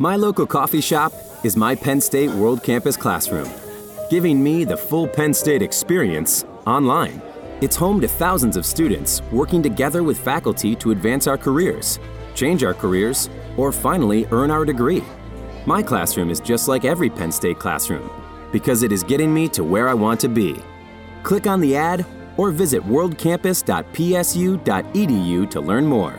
My local coffee shop is my Penn State World Campus classroom, giving me the full Penn State experience online. It's home to thousands of students working together with faculty to advance our careers, change our careers, or finally earn our degree. My classroom is just like every Penn State classroom because it is getting me to where I want to be. Click on the ad or visit worldcampus.psu.edu to learn more.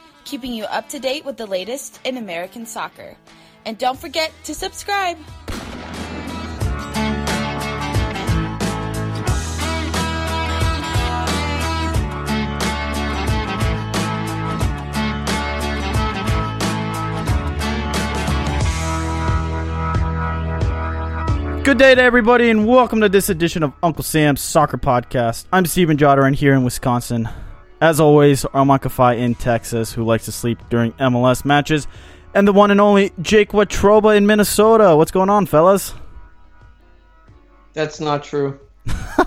keeping you up to date with the latest in American soccer. And don't forget to subscribe. Good day to everybody, and welcome to this edition of Uncle Sam's Soccer Podcast. I'm Steven Jodaran here in Wisconsin. As always, Kafai in Texas, who likes to sleep during MLS matches, and the one and only Jake Watroba in Minnesota. What's going on, fellas? That's not true.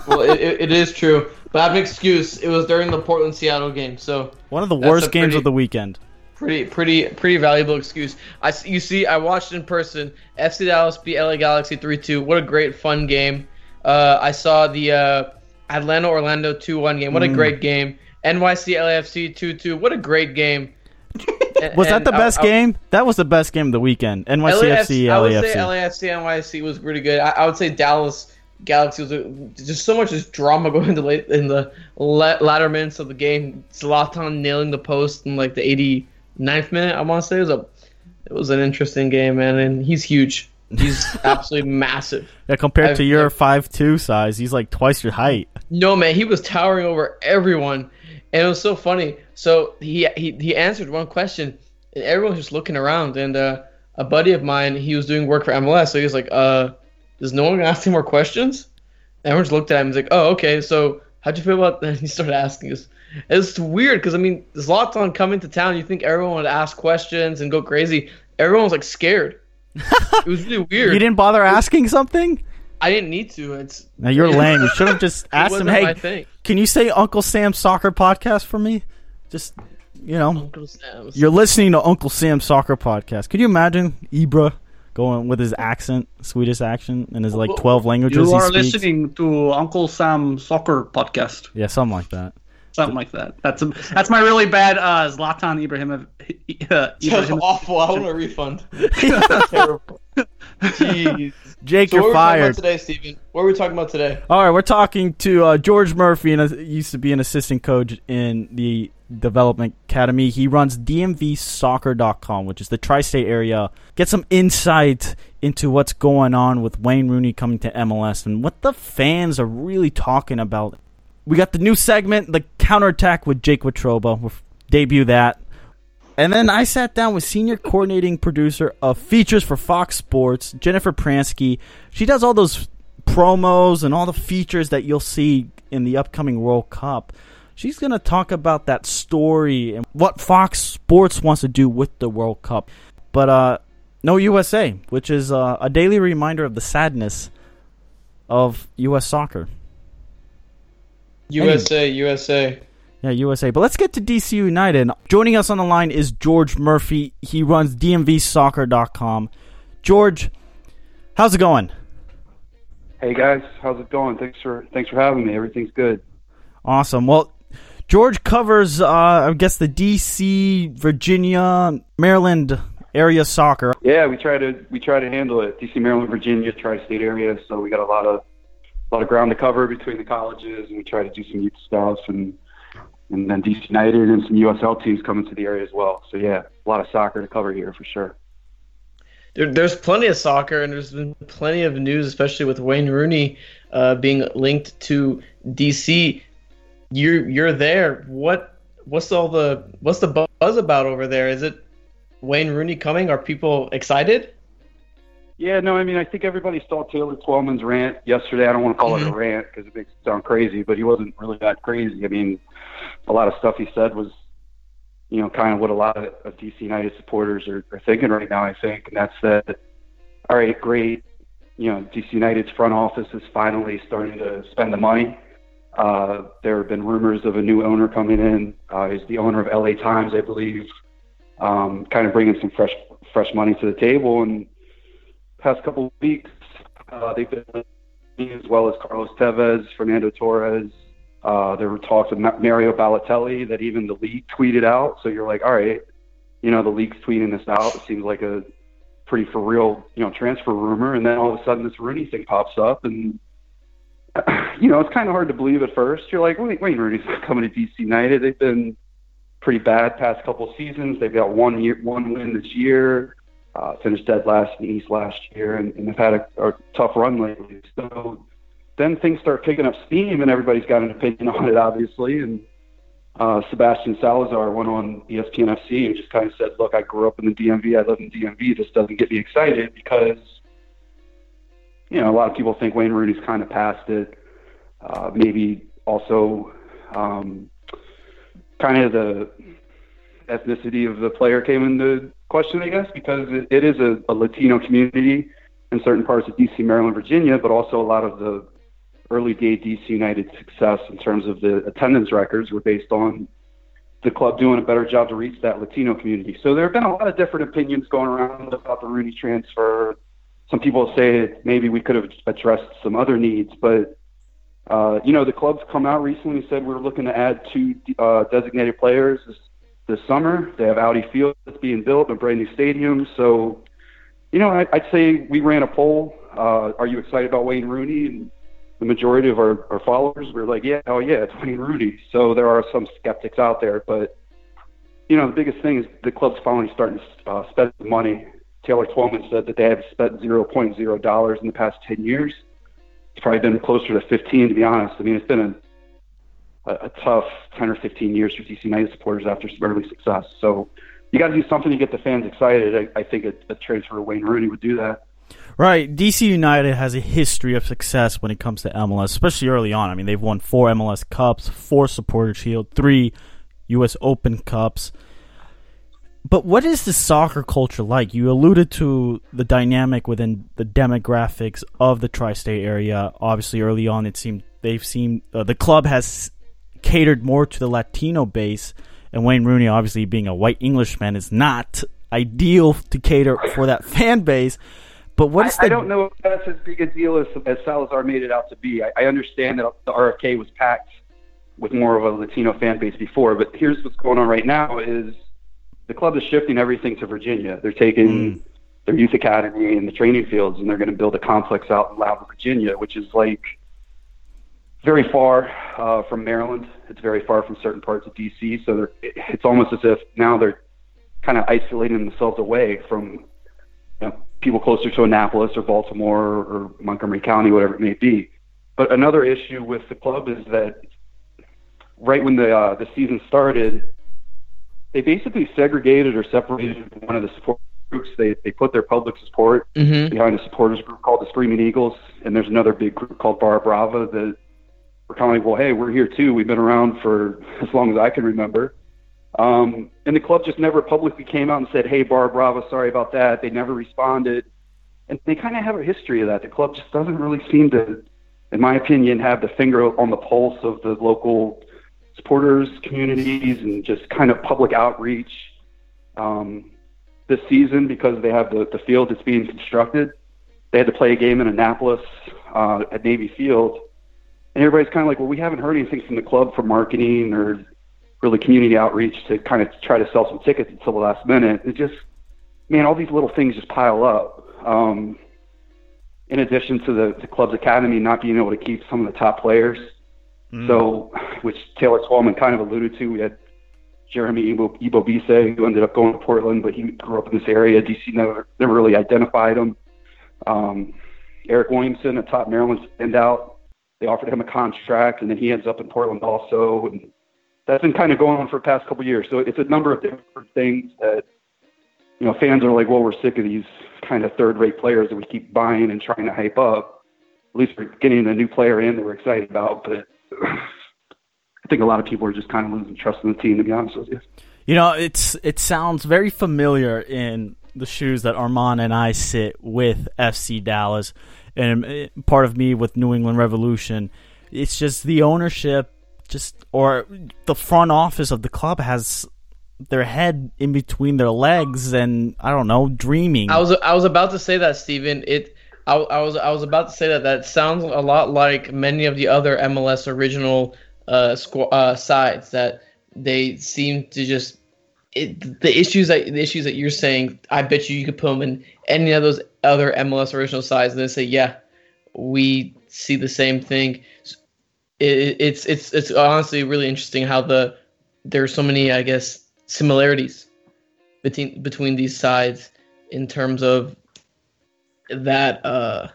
well, it, it, it is true, but I have an excuse. It was during the Portland Seattle game, so One of the worst games pretty- of the weekend. pretty, pretty, pretty valuable excuse. I, you see, I watched in person. FC Dallas beat LA Galaxy three two. What a great fun game. Uh, I saw the uh, Atlanta Orlando two one game. What Mm. a great game. NYC LAFC two two. What a great game. And- Was that the best I- game? That was the best game of the weekend. NYCFC, LAFC I would say LAFC. NYC was pretty good. I, I would say Dallas Galaxy was a, just so much just drama going into late in the la- latter minutes of the game. Zlatan nailing the post in like the 89th minute. I want to say it was a it was an interesting game, man. And he's huge. He's absolutely massive. Yeah, compared I've- to your five two size, he's like twice your height. No man, he was towering over everyone, and it was so funny. So he he he answered one question, and everyone was just looking around. And uh, a buddy of mine, he was doing work for MLS, so he was like, "Uh, is no one ask him more questions?" And everyone just looked at him. He's like, "Oh, okay. So how'd you feel about?" That? And he started asking us. It's weird because I mean, Zlatan coming to town, you think everyone would ask questions and go crazy. Everyone was like scared. It was really weird. You didn't bother asking something? I didn't need to. It's Now you're lame. You should have just asked him, "Hey, can you say Uncle Sam's Soccer Podcast for me?" Just you know, you're listening to Uncle Sam's Soccer Podcast. Could you imagine Ibra going with his accent, Swedish accent, and his like twelve languages You are listening to Uncle Sam Soccer Podcast, Yeah, something like that. Something like that. That's a, that's my really bad uh, Zlatan Ibrahimovic. Uh, That's Ibrahimovic. awful. I want a refund. Terrible. Jeez. Jake, So what you're are we talking fired. about today, Steven? What are we talking about today? All right, we're talking to uh, George Murphy, and uh, used to be an assistant coach in the Development Academy. He runs DMVSoccer.com, which is the tri-state area. Get some insight into what's going on with Wayne Rooney coming to MLS and what the fans are really talking about. We got the new segment, the counterattack with Jake Watroba. We'll debut that. And then I sat down with senior coordinating producer of features for Fox Sports, Jennifer Pransky. She does all those promos and all the features that you'll see in the upcoming World Cup. She's going to talk about that story and what Fox Sports wants to do with the World Cup. But uh, no USA, which is uh, a daily reminder of the sadness of U.S. soccer. USA, USA. Yeah, USA. But let's get to DC United. Joining us on the line is George Murphy. He runs DMVsoccer.com. George, how's it going? Hey guys, how's it going? Thanks for thanks for having me. Everything's good. Awesome. Well, George covers, uh, I guess, the DC, Virginia, Maryland area soccer. Yeah, we try to we try to handle it. DC, Maryland, Virginia, tri-state area. So we got a lot of a lot of ground to cover between the colleges, and we try to do some youth stuff, and and then DC United and some USL teams coming to the area as well. So yeah, a lot of soccer to cover here for sure. There, there's plenty of soccer, and there's been plenty of news, especially with Wayne Rooney uh, being linked to DC. You're you're there. What what's all the what's the buzz about over there? Is it Wayne Rooney coming? Are people excited? Yeah, no, I mean, I think everybody saw Taylor Twellman's rant yesterday. I don't want to call Mhm. it a rant because it makes it sound crazy, but he wasn't really that crazy. I mean, a lot of stuff he said was, you know, kind of what a lot of, of DC United supporters are, are thinking right now, I think. And that's that, all right, great. You know, DC United's front office is finally starting to spend the money. Uh, there have been rumors of a new owner coming in. Uh, he's the owner of LA Times, I believe, um, kind of bringing some fresh, fresh money to the table. And past couple of weeks, uh, they've been as well as Carlos Tevez, Fernando Torres. Uh, there were talks of Mario Balotelli that even the league tweeted out. So you're like, all right, you know, the league's tweeting this out. It seems like a pretty for real, you know, transfer rumor. And then all of a sudden, this Rooney thing pops up, and you know, it's kind of hard to believe at first. You're like, wait, Wayne Rooney's coming to DC United. They've been pretty bad past couple seasons. They've got one year, one win this year. Uh, finished dead last in the East last year, and, and they've had a, a tough run lately. So then things start picking up steam, and everybody's got an opinion on it, obviously. And uh, Sebastian Salazar went on ESPN FC and just kind of said, "Look, I grew up in the DMV. I live in DMV. This doesn't get me excited because." You know, a lot of people think Wayne Rooney's kind of past it. Uh, maybe also um, kind of the ethnicity of the player came into question, I guess, because it, is a, a Latino community in certain parts of DC, Maryland, Virginia, but also a lot of the early day DC United success in terms of the attendance records were based on the club doing a better job to reach that Latino community. So there have been a lot of different opinions going around about the Rooney transfer. Some people say maybe we could have addressed some other needs, but uh, you know, the club's come out recently and said we're looking to add two uh, designated players this, this summer. They have Audi Field that's being built, a brand new stadium. So, you know, I, I'd say we ran a poll. Uh, are you excited about Wayne Rooney? And the majority of our, our followers were like, yeah, oh yeah, it's Wayne Rooney. So there are some skeptics out there, but you know, the biggest thing is the club's finally starting to uh, spend money. Taylor Twelman said that they have spent $0.0 in the past 10 years. It's probably been closer to 15, to be honest. I mean, it's been a, a, a tough 10 or 15 years for DC United supporters after some early success. So you got to do something to get the fans excited. I, I think a, a transfer of Wayne Rooney would do that. Right. DC United has a history of success when it comes to MLS, especially early on. I mean, they've won four MLS Cups, four Supporter Shield, three U.S. Open Cups. But what is the soccer culture like? You alluded to the dynamic within the demographics of the tri-state area. Obviously, early on, it seemed they've seen uh, the club has catered more to the Latino base, and Wayne Rooney, obviously being a white Englishman, is not ideal to cater for that fan base. But what is I, the I don't know if that's as big a deal as, as Salazar made it out to be. I, I understand that the RFK was packed with more of a Latino fan base before, but here's what's going on right now is the club is shifting everything to Virginia. They're taking hmm. their youth academy and the training fields, and they're going to build a complex out in Loudoun, Virginia, which is like very far uh, from Maryland. It's very far from certain parts of DC. So they're, it's almost as if now they're kind of isolating themselves away from you know, people closer to Annapolis or Baltimore or Montgomery County, whatever it may be. But another issue with the club is that right when the uh, the season started, they basically segregated or separated one of the support groups. They they put their public support Mm-hmm. behind a supporters group called the Screaming Eagles, and there's another big group called Barra Brava that were kind of like, well, hey, we're here too. We've been around for as long as I can remember. Um, and the club just never publicly came out and said, hey, Barra Brava, sorry about that. They never responded. And they kind of have a history of that. The club just doesn't really seem to, in my opinion, have the finger on the pulse of the local supporters communities and just kind of public outreach um, this season because they have the, the field that's being constructed. They had to play a game in Annapolis uh, at Navy Field. And everybody's kind of like, well, we haven't heard anything from the club for marketing or really community outreach to kind of try to sell some tickets until the last minute. It just, man, all these little things just pile up. Um, in addition to the, the club's academy not being able to keep some of the top players. So, which Taylor Twellman kind of alluded to, we had Jeremy Ebo, Ebo who ended up going to Portland, but he grew up in this area. DC never, never really identified him. Um, Eryk Williamson, a top Maryland standout, they offered him a contract, and then he ends up in Portland also. And that's been kind of going on for the past couple of years. So it's a number of different things that you know, fans are like, well, we're sick of these kind of third-rate players that we keep buying and trying to hype up. At least we're getting a new player in that we're excited about, but I think a lot of people are just kind of losing trust in the team. To be honest with you. You know, it's it sounds very familiar in the shoes that Armand and I sit with FC Dallas, and uh, part of me with New England Revolution. It's just the ownership, just or the front office of the club has their head in between their legs, and I don't know, dreaming. I was I was about to say that, Steven. It I, I was I was about to say that that sounds a lot like many of the other MLS original uh, squ- uh sides that they seem to just it, the issues that the issues that you're saying. I bet you you could put them in any of those other MLS original sides, and they say, yeah, we see the same thing. It, it's it's it's honestly really interesting how the there are so many I guess similarities between between these sides in terms of that uh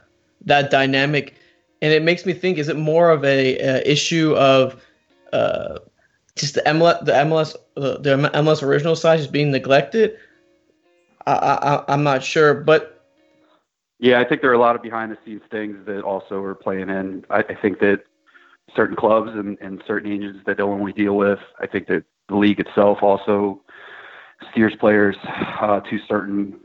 that dynamic and it makes me think is it more of a, a issue of uh just the MLS the MLS the MLS original side just being neglected I, I I'm not sure but yeah, I think there are a lot of behind the scenes things that also are playing in. I, I think that certain clubs and, and certain agents that they'll only deal with. I think that the league itself also steers players uh, to certain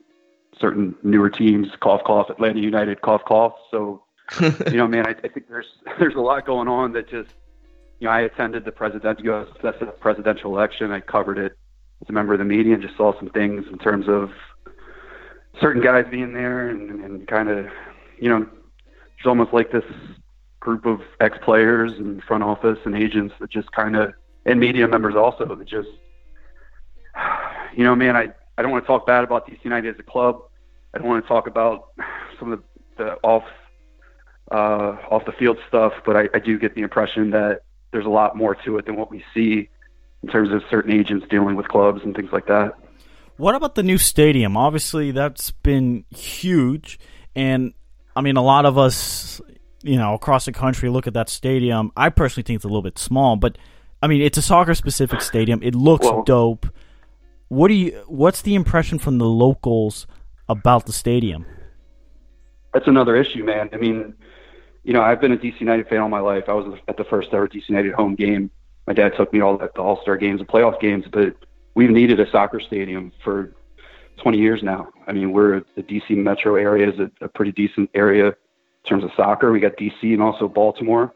certain newer teams. Cough, cough. Atlanta United. Cough, cough. So, you know, man, I, I think there's there's a lot going on that just, you know, I attended the presidential U.S. presidential election. I covered it as a member of the media and just saw some things in terms of certain guys being there and, and kind of, you know, it's almost like this group of ex players and front office and agents that just kind of and media members also that just you know man I I don't want to talk bad about DC United as a club I don't want to talk about some of the, the off uh, off the field stuff but I, I do get the impression that there's a lot more to it than what we see in terms of certain agents dealing with clubs and things like that. What about the new stadium? Obviously, that's been huge, and I mean, a lot of us, you know, across the country look at that stadium. I personally think it's a little bit small, but I mean, it's a soccer-specific stadium. It looks Well- dope. What do you? What's the impression from the locals about the stadium? that's another issue, man. I mean, you know, I've been a DC United fan all my life. I was at the first ever DC United home game. My dad took me to all the All Star games and playoff games, but we've needed a soccer stadium for 20 years now. I mean, we're the DC metro area is a, a pretty decent area in terms of soccer. We got DC and also Baltimore,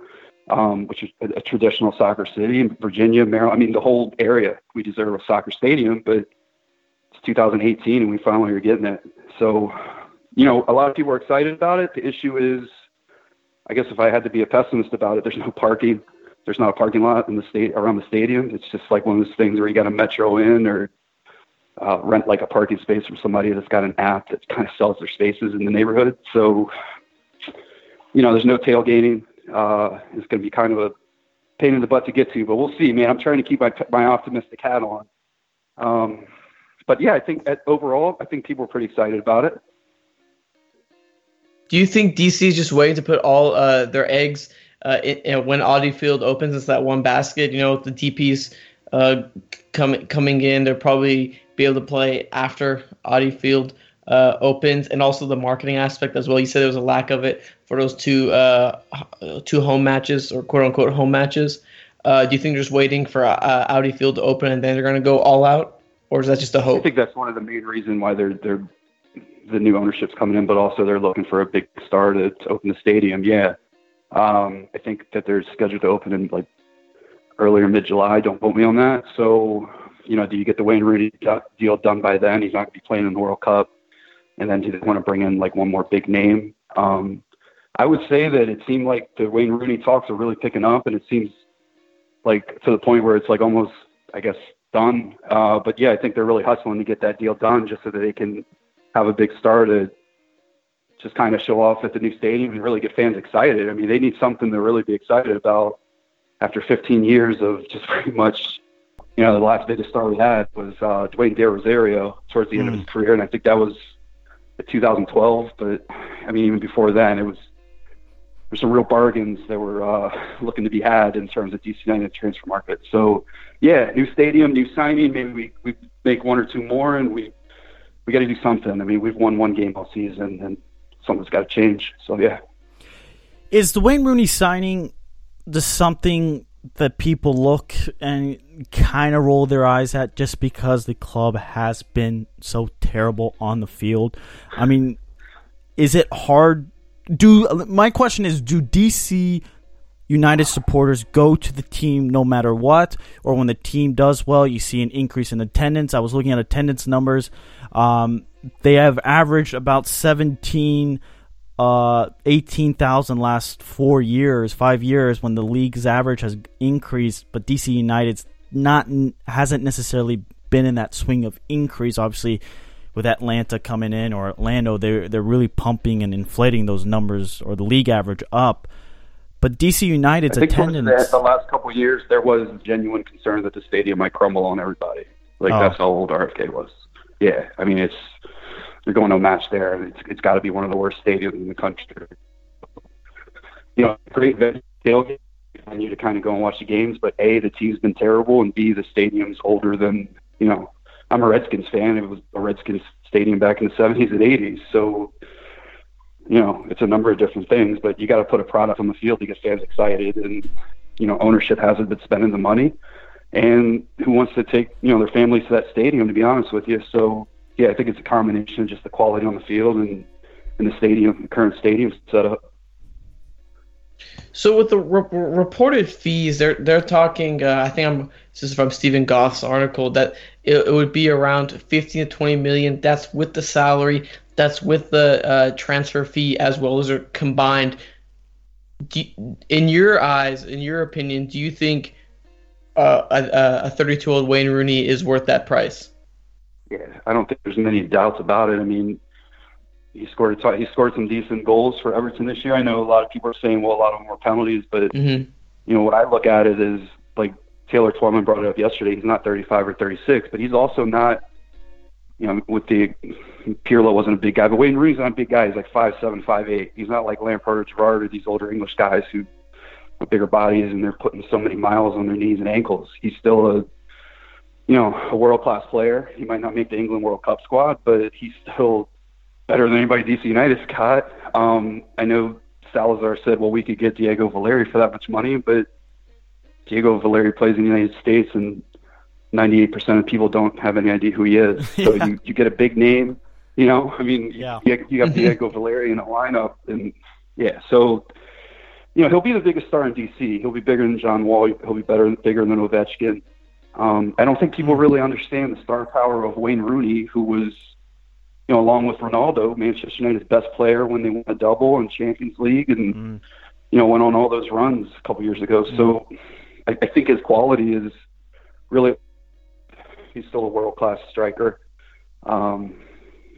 um, which is a, a traditional soccer city. Virginia, Maryland. I mean, the whole area. We deserve a soccer stadium, but it's 2018 and we finally are getting it. So, you know, a lot of people are excited about it. The issue is, I guess if I had to be a pessimist about it, there's no parking. There's not a parking lot in the state around the stadium. It's just like one of those things where you got to metro in or uh, rent like a parking space from somebody that's got an app that kind of sells their spaces in the neighborhood. So, you know, there's no tailgating. Uh, it's going to be kind of a pain in the butt to get to, but we'll see, man. I'm trying to keep my my optimistic hat on. Um, but yeah, I think at, overall, I think people are pretty excited about it. Do you think DC is just waiting to put all uh, their eggs uh, in- when Audi Field opens? It's that one basket. You know, with the DPs uh, coming coming in, they'll probably be able to play after Audi Field uh, opens, and also the marketing aspect as well. You said there was a lack of it for those two uh, two home matches or quote unquote home matches. Uh, do you think they're just waiting for uh, Audi Field to open and then they're going to go all out, or is that just a hope? I think that's one of the main reasons why they're they're the new ownership's coming in, but also they're looking for a big star to, to open the stadium. Yeah, um, I think that they're scheduled to open in like earlier mid July. Don't quote me on that. So, you know, do you get the Wayne Rooney deal done by then? He's not going to be playing in the World Cup, and then do they want to bring in like one more big name? Um, I would say that it seemed like the Wayne Rooney talks are really picking up, and it seems like to the point where it's like almost, I guess, done. Uh, but yeah, I think they're really hustling to get that deal done just so that they can have a big star to just kind of show off at the new stadium and really get fans excited. I mean, they need something to really be excited about after 15 years of just pretty much, you know, the last biggest star we had was uh, Dwayne De Rosario towards the end of his career, and I think that was 2012. But I mean, even before then, it was there's some real bargains that were uh, looking to be had in terms of DC United transfer market. So, yeah, new stadium, new signing. Maybe we, we make one or two more, and we we got to do something. I mean, we've won one game all season, and something's got to change. So yeah. Is the Wayne Rooney signing the something that people look and kind of roll their eyes at just because the club has been so terrible on the field? I mean, is it hard? Do my question is, do DC United supporters go to the team no matter what, or when the team does well, you see an increase in attendance? I was looking at attendance numbers. Um, they have averaged about 17 uh, 18,000 last four years, five years, when the league's average has increased, but DC United's not hasn't necessarily been in that swing of increase. Obviously, with Atlanta coming in or Orlando, they're they're really pumping and inflating those numbers or the league average up. But DC United's I think attendance. The, the last couple of years, there was genuine concern that the stadium might crumble on everybody. Like Oh. that's how old RFK was. Yeah, I mean it's they're going no match there, and it's it's got to be one of the worst stadiums in the country. You know, great venue tailgate for you to kind of go and watch the games, but a the team's been terrible, and b the stadium's older than you know. I'm a Redskins fan. It was a Redskins stadium back in the 70s and 80s, so you know it's a number of different things. But you got to put a product on the field to get fans excited, and you know ownership hasn't been spending the money and who wants to take you know their families to that stadium to be honest with you so yeah i think it's a combination of just the quality on the field and and the stadium the current stadium setup So with the re- reported fees, they're they're talking. Uh, I think I'm this is from Steven Goff's article that it, it would be around 15 to 20 million. That's with the salary. That's with the uh, transfer fee as well as are combined. You- in your eyes, in your opinion, do you think uh, a a 32 year old Wayne Rooney is worth that price? Yeah i don't think there's many doubts about it i mean he scored a t- he scored some decent goals for everton this year i know a lot of people are saying well a lot of them were penalties but hmm you know what I look at it is like Taylor Twellman brought it up yesterday. He's not 35 or 36, but he's also not, you know, with the Pirlo wasn't a big guy, but Wayne Rooney's not a big guy. He's like five seven, five eight. He's not like Lampard or Gerrard or these older English guys who with bigger bodies and they're putting so many miles on their knees and ankles. He's still a, you know, a world class player. He might not make the England World Cup squad, but he's still better than anybody DC United's got. Um, I know Salazar said, well, we could get Diego Valeri for that much money, but Diego Valeri plays in the United States, and 98% of people don't have any idea who he is. So Yeah. you, you get a big name, you know. I mean, Yeah. you, you got Diego Valeri in a lineup, and yeah, so you know he'll be the biggest star in DC. He'll be bigger than John Wall. He'll be better, bigger than Ovechkin. Um, I don't think people really understand the star power of Wayne Rooney, who was, you know, along with Ronaldo, Manchester United's best player when they won a double in Champions League, and Mm. you know went on all those runs a couple years ago. So I, I think his quality is really he's still a world class striker. Um,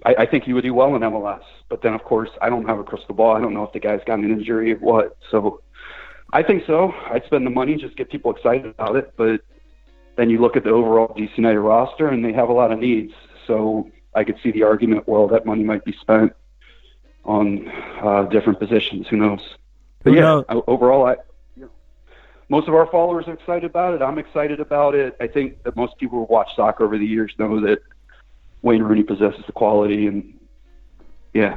I, I think he would do well in MLS, but then of course I don't have a crystal ball. I don't know if the guy's got an injury or what. So I think so. I'd spend the money just get people excited about it, but then you look at the overall DC United roster and they have a lot of needs. So I could see the argument, well, that money might be spent on uh, different positions. Who knows? But Who yeah, knows? o- overall, I, you know, most of our followers are excited about it. I'm excited about it. I think that most people who watch soccer over the years know that Wayne Rooney possesses the quality, and yeah,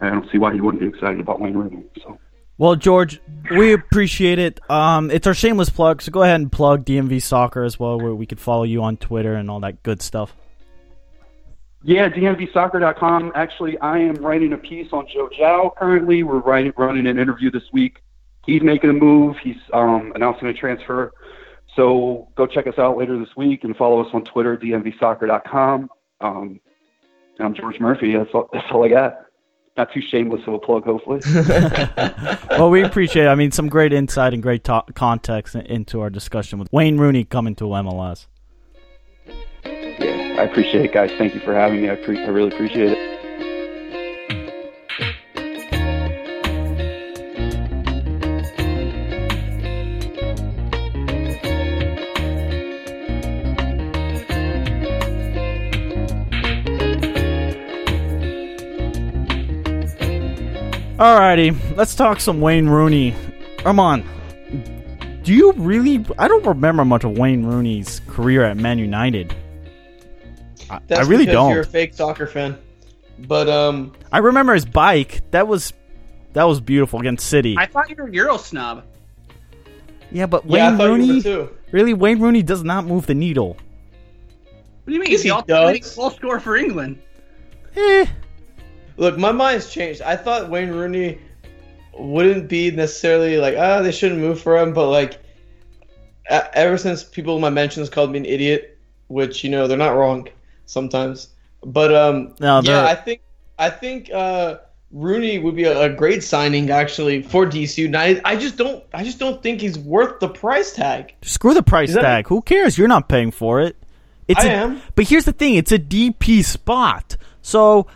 I don't see why he wouldn't be excited about Wayne Rooney. So. Well, George, we appreciate it. Um, it's our shameless plug, so go ahead and plug DMV Soccer as well, where we could follow you on Twitter and all that good stuff. Yeah, dmvsoccer.com. Actually, I am writing a piece on Joe Gyau currently. We're writing, running an interview this week. He's making a move. He's um, announcing a transfer. So go check us out later this week and follow us on Twitter, dmvsoccer.com. Um, I'm George Murphy. That's all, that's all I got. Not too shameless of a plug, hopefully. well, we appreciate it. I mean, some great insight and great to- context into our discussion with Wayne Rooney coming to MLS. yeah, I appreciate it, guys. Thank you for having me. I, pre- I really appreciate it. Alrighty, let's talk some Wayne Rooney. Armand, do you really? I don't remember much of Wayne Rooney's career at Man United. That's I really because don't. You're a fake soccer fan. But um, I remember his bike. That was that was beautiful against City. I thought you were a Euro snob. yeah, but yeah, I Wayne you were Rooney too. really Wayne Rooney does not move the needle. What do you mean? Yes, He's the he all-time does. goal scorer for England. Eh, Look, my mind's changed. I thought Wayne Rooney wouldn't be necessarily like, ah, they shouldn't move for him, but like, ever since people in my mentions called me an idiot, which you know they're not wrong sometimes, but um, No, yeah, they're- I think I think uh, Rooney would be a, a great signing actually for DC United. I just don't, I just don't think he's worth the price tag. screw the price that- tag. Who cares? You're not paying for it. It's I a- am. But here's the thing: it's a DP spot, so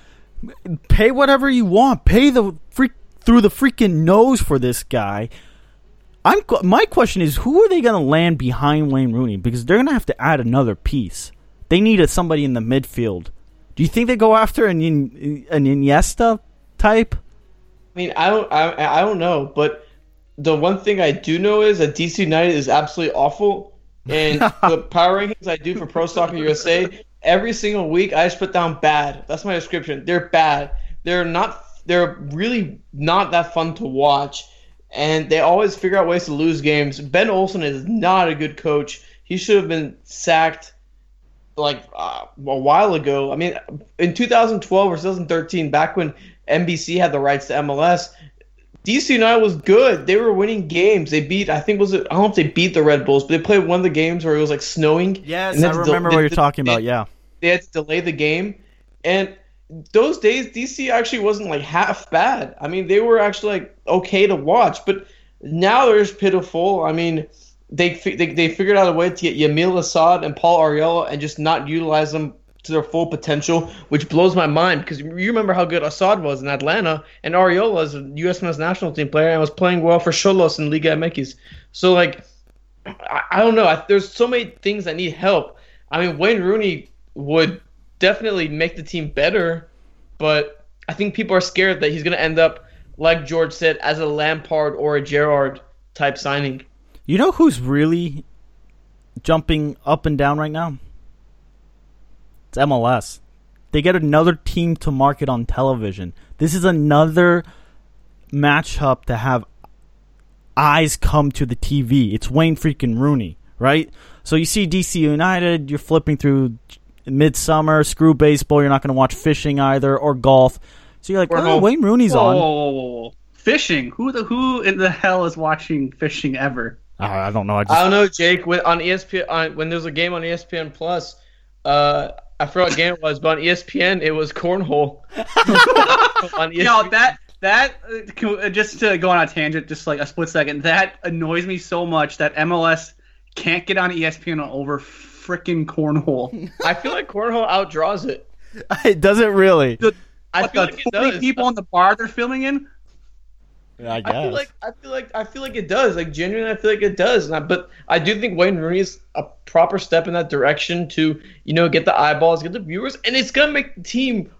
pay whatever you want. Pay the freak through the freaking nose for this guy. I'm my question is who are they going to land behind Wayne Rooney because they're going to have to add another piece. They need a, somebody in the midfield. Do you think they go after an an Iniesta type? I mean, I don't, I, I don't know, but the one thing I do know is that DC United is absolutely awful. And the power rankings I do for Pro Soccer USA, every single week I just put down bad. That's my description. They're bad. They're not. They're really not that fun to watch, and they always figure out ways to lose games. Ben Olsen is not a good coach. He should have been sacked like uh, a while ago. I mean, in 2012 or 2013, back when NBC had the rights to MLS, DC United was good. They were winning games. They beat, I think, was it? I don't know if they beat the Red Bulls, but they played one of the games where it was like snowing. Yes, I had to del- remember they- what you're talking about. Yeah. They had to delay the game, and those days DC actually wasn't like half bad. I mean, they were actually like okay to watch, but now they're just pitiful. I mean, they they, they figured out a way to get Yamil Asad and Paul Arriola and just not utilize them to their full potential, which blows my mind because you remember how good Asad was in Atlanta, and Arriola is a U.S. men's national team player and was playing well for Xolos in Liga MX. So like, I, I don't know. I, there's so many things that need help. I mean, Wayne Rooney would definitely make the team better, but I think people are scared that he's going to end up, like George said, as a Lampard or a Gerrard type signing. You know who's really jumping up and down right now? It's MLS. They get another team to market on television. This is another matchup to have eyes come to the TV. It's Wayne freaking Rooney, right? So you see DC United, you're flipping through midsummer, screw baseball, you're not going to watch fishing either or golf. So you're like, Or oh, golf. Wayne Rooney's whoa, on. Whoa, whoa, whoa, whoa. Fishing? Who the who in the hell is watching fishing ever? I don't know. I just I don't know, Jake. When on ESPN, on, when there's a game on ESPN Plus, uh, I forgot what game it was, but on ESPN it was cornhole. on E You know that that uh, can- uh, just to go on a tangent, just like a split second. That annoys me so much that MLS can't get on ESPN over freaking cornhole. I feel like cornhole outdraws it. it doesn't really. I What, feel the like it 40 does. people in the bar they're filming in. I I feel like I feel like I feel like it does. Like genuinely, I feel like it does. And I, but I do think Wayne Rooney is a proper step in that direction to you know get the eyeballs, get the viewers, and it's gonna make the team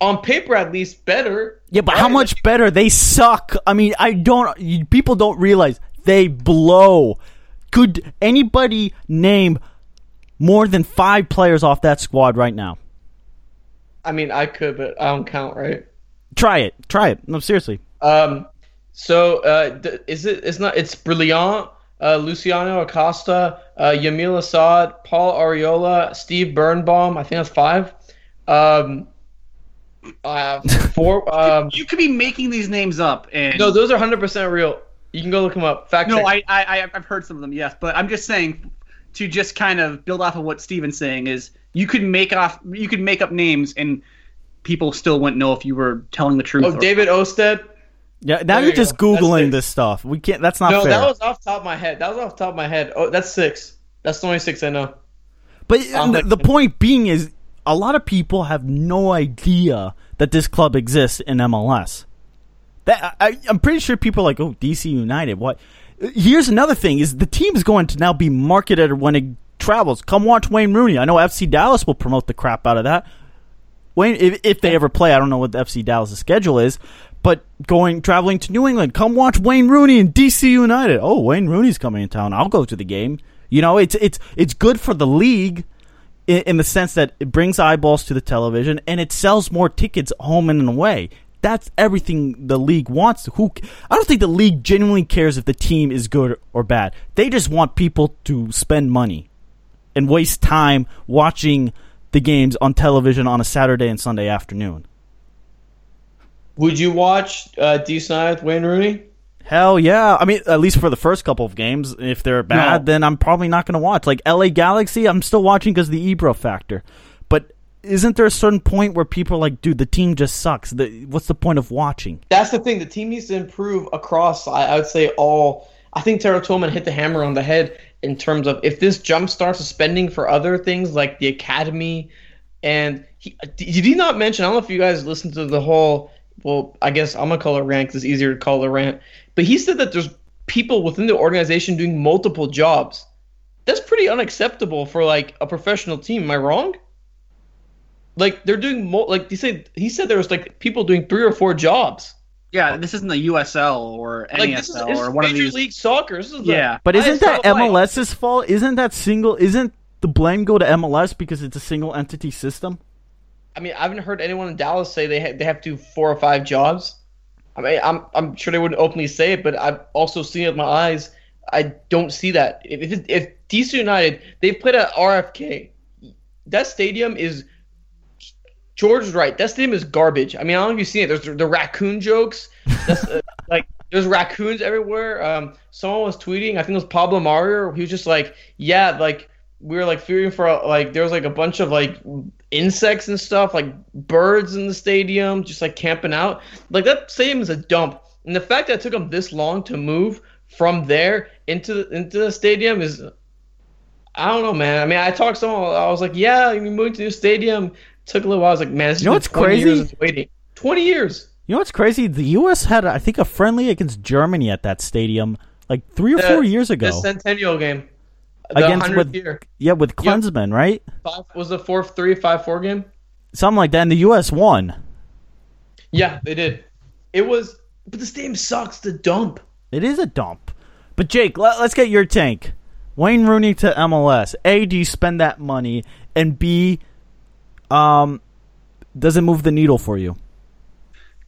on paper at least better. Yeah, but how much better? They suck. I mean, I don't. People don't realize they blow. Could anybody name more than five players off that squad right now? I mean, I could, but I don't count, right? Try it. Try it. No, seriously. Um, so uh, th- is it? It's not. It's Brilliant, uh, Luciano Acosta, uh, Yamil Asad, Paul Arriola, Steve Birnbaum. I think that's five. Um, uh, four. Um, You could be making these names up, and no, those are hundred percent real. You can go look them up. Fact no, check. I, I I've heard some of them, yes, but I'm just saying to just kind of build off of what Steven's saying is you could make off you could make up names and people still wouldn't know if you were telling the truth. Oh, or- David Ousted. Yeah. Now There you're just go. Googling it. this stuff. We can't. That's not No, fair. that was off top of my head. That was off top of my head. Oh, that's six. That's the only six I know. But Um, the, the point being is, a lot of people have no idea that this club exists in MLS. That I, I'm pretty sure people are like, oh, DC United. What? Here's another thing: is the team is going to now be marketed when it travels. Come watch Wayne Rooney. I know FC Dallas will promote the crap out of that. Wayne, if, if they ever play, I don't know what the FC Dallas' schedule is, but going traveling to New England, come watch Wayne Rooney and DC United. Oh, Wayne Rooney's coming in town. I'll go to the game. You know, it's it's it's good for the league in, in the sense that it brings eyeballs to the television and it sells more tickets home and away. That's everything the league wants. Who I don't think the league genuinely cares if the team is good or bad. They just want people to spend money and waste time watching the games on television on a Saturday and Sunday afternoon. Would you watch uh, DC United with Wayne Rooney? Hell yeah! I mean, at least for the first couple of games. If they're bad, No. then I'm probably not going to watch. Like LA Galaxy, I'm still watching because of the Ibra factor. Isn't there a certain point where people are like, dude, the team just sucks. The, what's the point of watching? That's the thing. The team needs to improve across. I, I would say all. I think Taylor Twellman hit the hammer on the head in terms of if this jump starts spending for other things like the academy, and he, did he not mention? I don't know if you guys listened to the whole. Well, I guess I'm gonna call it rant 'cause it's easier to call it a rant. But he said that there's people within the organization doing multiple jobs. That's pretty unacceptable for like a professional team. Am I wrong? Like they're doing more. like he said he said there was like people doing three or four jobs. Yeah, this isn't the USL or NASL Like this is, this or is one of these. League Soccer. This is the Yeah. But isn't that level play. MLS's fault? Isn't that single? Isn't the blame go to MLS because it's a single entity system? I mean, I haven't heard anyone in Dallas say they ha- they have to do four or five jobs. I mean, I'm I'm sure they wouldn't openly say it, but I've also seen it with my eyes. I don't see that. If if, it- if DC United they've played at RFK, that stadium is. George is right. That stadium is garbage. I mean, I don't know if you've seen it. There's the, the raccoon jokes. That's, uh, like there's raccoons everywhere. Um, someone was tweeting. I think it was Pablo Maurer. He was just like, yeah, like we were like fearing for like there was like a bunch of like insects and stuff, like birds in the stadium, just like camping out. Like that stadium is a dump. And the fact that it took them this long to move from there into the, into the stadium is, I don't know, man. I mean, I talked to someone. I was like, yeah, you moving to new stadium. Took a little while. I was like, man, this You know 20 crazy? Years waiting. Twenty years. You know what's crazy? The U.S. had, I think, a friendly against Germany at that stadium like three or The- four years ago. The centennial game. The Against 100th with- year. yeah, with Klinsmann, right? Five, was the four three five four game? Something like that. And the U.S. won. Yeah, they did. It was, but the stadium sucks. The dump. It is a dump. But Jake, let, us get your tank. Wayne Rooney to MLS. A, do you spend that money? And B, um, does it move the needle for you?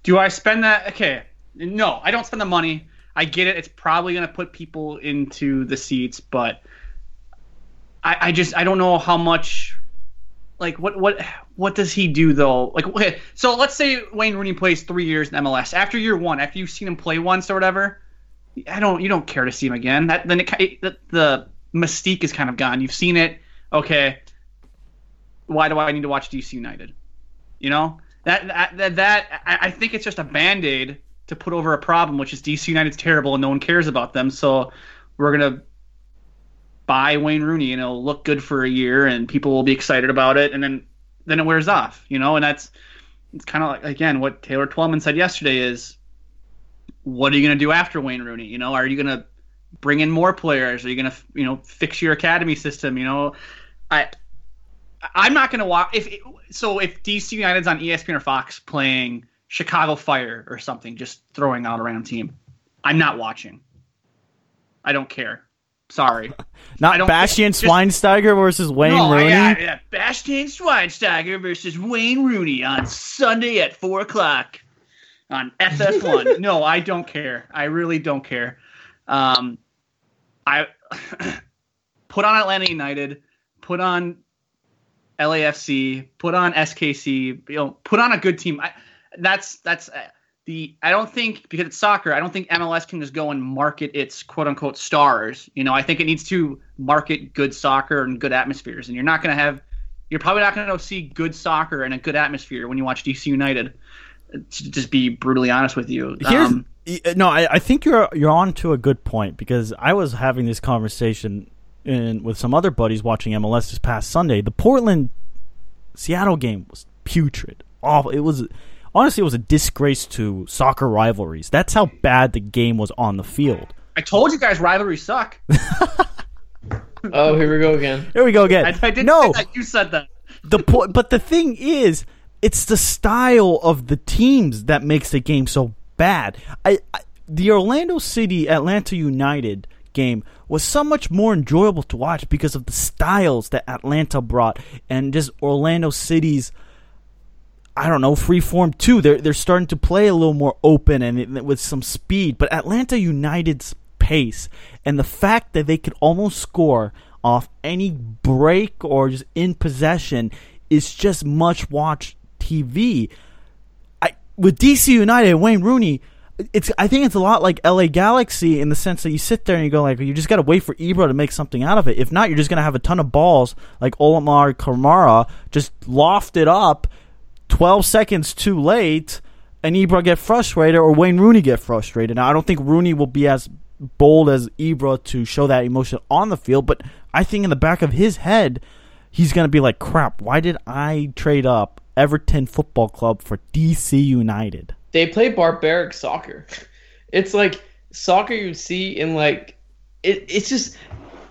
Do I spend that? Okay, no, I don't spend the money. I get it. It's probably going to put people into the seats, but I, I just I don't know how much. Like what what what does he do though? Like okay, so let's say Wayne Rooney plays three years in MLS. After year one, after you've seen him play once or whatever, I don't you don't care to see him again. That then it, the, the mystique is kind of gone. You've seen it. Okay, why do I need to watch DC United? You know that that that, I, I think it's just a band aid to put over a problem, which is DC United's terrible and no one cares about them. So we're gonna buy Wayne Rooney and it'll look good for a year and people will be excited about it, and then then it wears off. You know, and that's it's kind of like again what Taylor Twellman said yesterday is what are you gonna do after Wayne Rooney? You know, are you gonna bring in more players? Are you gonna you know fix your academy system? You know, I I'm not gonna watch if so if DC United's on ESPN or Fox playing Chicago Fire or something, just throwing out a random team. I'm not watching. I don't care. Sorry. I Not don't- Bastian just- Schweinsteiger versus Wayne no, Rooney. Yeah, yeah. Bastian Schweinsteiger versus Wayne Rooney on Sunday at four o'clock on FS1. no, I don't care. I really don't care. Um, I put on Atlanta United, put on LAFC, put on SKC. You know, put on a good team. I, that's that's uh, the. I don't think because it's soccer. I don't think MLS can just go and market its quote unquote stars. You know, I think it needs to market good soccer and good atmospheres. And you're not going to have. You're probably not going to see good soccer and a good atmosphere when you watch DC United. To just be brutally honest with you. Um, no, I, I think you're you're on to a good point because I was having this conversation in, with some other buddies watching MLS this past Sunday. The Portland Seattle game was putrid. Awful. It was honestly it was a disgrace to soccer rivalries. That's how bad the game was on the field. I told you guys rivalries suck. Oh, here we go again. Here we go again. I, I didn't no, say that. You said that. the po- but the thing is, it's the style of the teams that makes the game so bad. I, I the Orlando City Atlanta United game was so much more enjoyable to watch because of the styles that Atlanta brought and just Orlando City's I don't know, free form too. They're they're starting to play a little more open and with some speed. But Atlanta United's pace and the fact that they could almost score off any break or just in possession is just much watch TV. I with DC United Wayne Rooney, it's I think it's a lot like LA Galaxy in the sense that you sit there and you go like you just got to wait for Ibra to make something out of it. If not, you're just gonna have a ton of balls like Olimar Kamara just loft it up 12 seconds too late and Ibra get frustrated or Wayne Rooney get frustrated. Now, I don't think Rooney will be as bold as Ibra to show that emotion on the field, but I think in the back of his head, he's going to be like, crap, why did I trade up Everton Football Club for DC United? They play barbaric soccer. It's like soccer you see in like, it, it's just,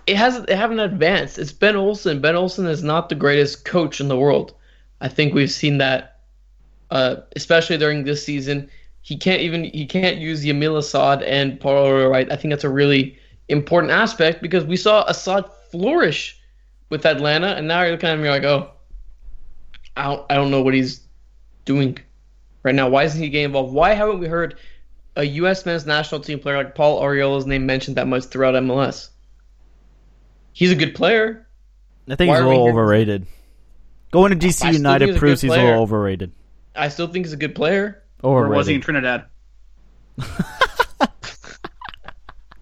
it hasn't, it haven't advanced. It's Ben Olsen. Ben Olsen is not the greatest coach in the world. I think we've seen that, uh, especially during this season. He can't even he can't use Yamil Asad and Paul right. I think that's a really important aspect because we saw Assad flourish with Atlanta, and now you're looking at you're like, oh, I don't, I don't know what he's doing right now. Why isn't he getting involved? Why haven't we heard a U.S. men's national team player like Paul Arriola's name mentioned that much throughout MLS? He's a good player. I think Why he's a little overrated. Going to DC United proves he's a little overrated. I still think he's a good player. Overrated. Or was he in Trinidad?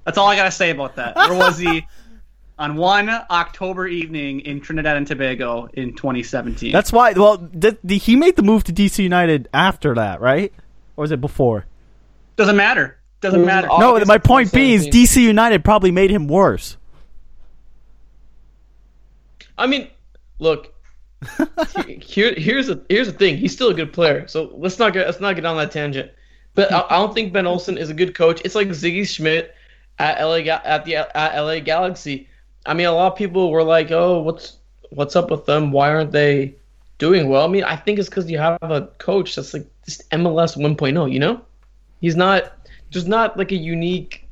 That's all I gotta say about that. Where was he on one October evening in Trinidad and Tobago in 2017? That's why. Well, did, did he made the move to DC United after that, right? Or was it before? Doesn't matter. Doesn't matter. No, my point being is DC United probably made him worse. I mean, look, here, here's a here's the thing. He's still a good player. So let's not get let's not get on that tangent. But I, I don't think Ben Olsen is a good coach. It's like Sigi Schmidt at LA at the at LA Galaxy. I mean, a lot of people were like, "Oh, what's what's up with them? Why aren't they doing well?" I mean, I think it's because you have a coach that's like just MLS 1.0. You know, he's not just not like a unique,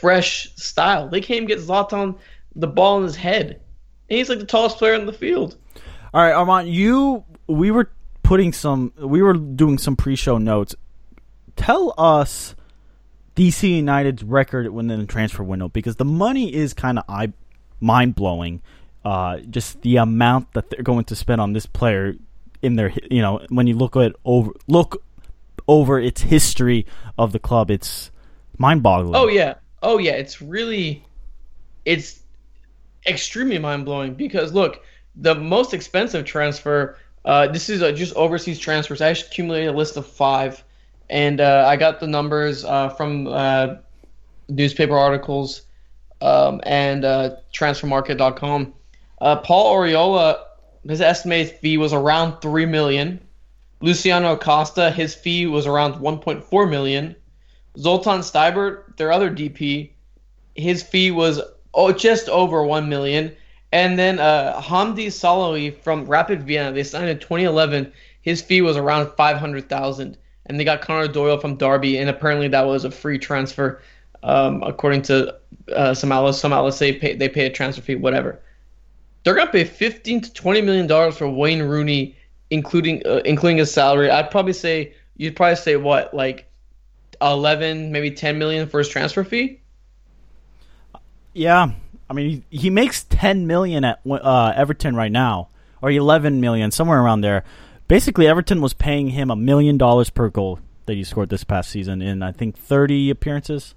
fresh style. They can't even get Zlatan the ball in his head, and he's like the tallest player in the field. All right, Armand, you we were putting some we were doing some pre-show notes. Tell us DC United's record within the transfer window because the money is kind of eye mind blowing. Uh, just the amount that they're going to spend on this player in their you know when you look at over look over its history of the club, it's mind boggling. Oh yeah, oh yeah, it's really it's extremely mind blowing because look the most expensive transfer. Uh, this is uh, just overseas transfers. I accumulated a list of five, and uh, I got the numbers uh, from uh, newspaper articles um, and uh, transfermarkt.com. Paul Arriola, his estimated fee was around three million. Luciano Acosta, his fee was around 1.4 million. Zoltan Stieber, their other DP, his fee was oh just over one million. And then uh, Hamdi Salihi from Rapid Vienna, they signed in 2011. His fee was around 500,000, and they got Connor Doyle from Derby, and apparently that was a free transfer, um, according to uh, some outlets. Some outlets say pay, they pay a transfer fee, whatever. They're gonna pay 15 to 20 million dollars for Wayne Rooney, including uh, including his salary. I'd probably say you'd probably say what like 11, maybe 10 million for his transfer fee. Yeah, I mean, he, he makes ten million at uh, Everton right now, or eleven million, somewhere around there. Basically, Everton was paying him a million dollars per goal that he scored this past season in I think thirty appearances.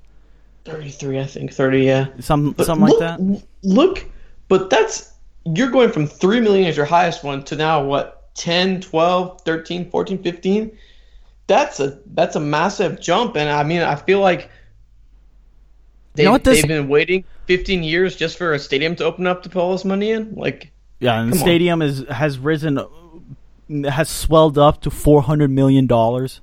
Thirty-three, I think thirty. Yeah, some but something look, like that. Look, but that's you're going from three million as your highest one to now what 10, 12, 13, 14, 15. That's a that's a massive jump, and I mean, I feel like they, you know they've been waiting 15 years just for a stadium to open up to pull this money in? Like, yeah, and the stadium on. is has risen, has swelled up to 400 million dollars.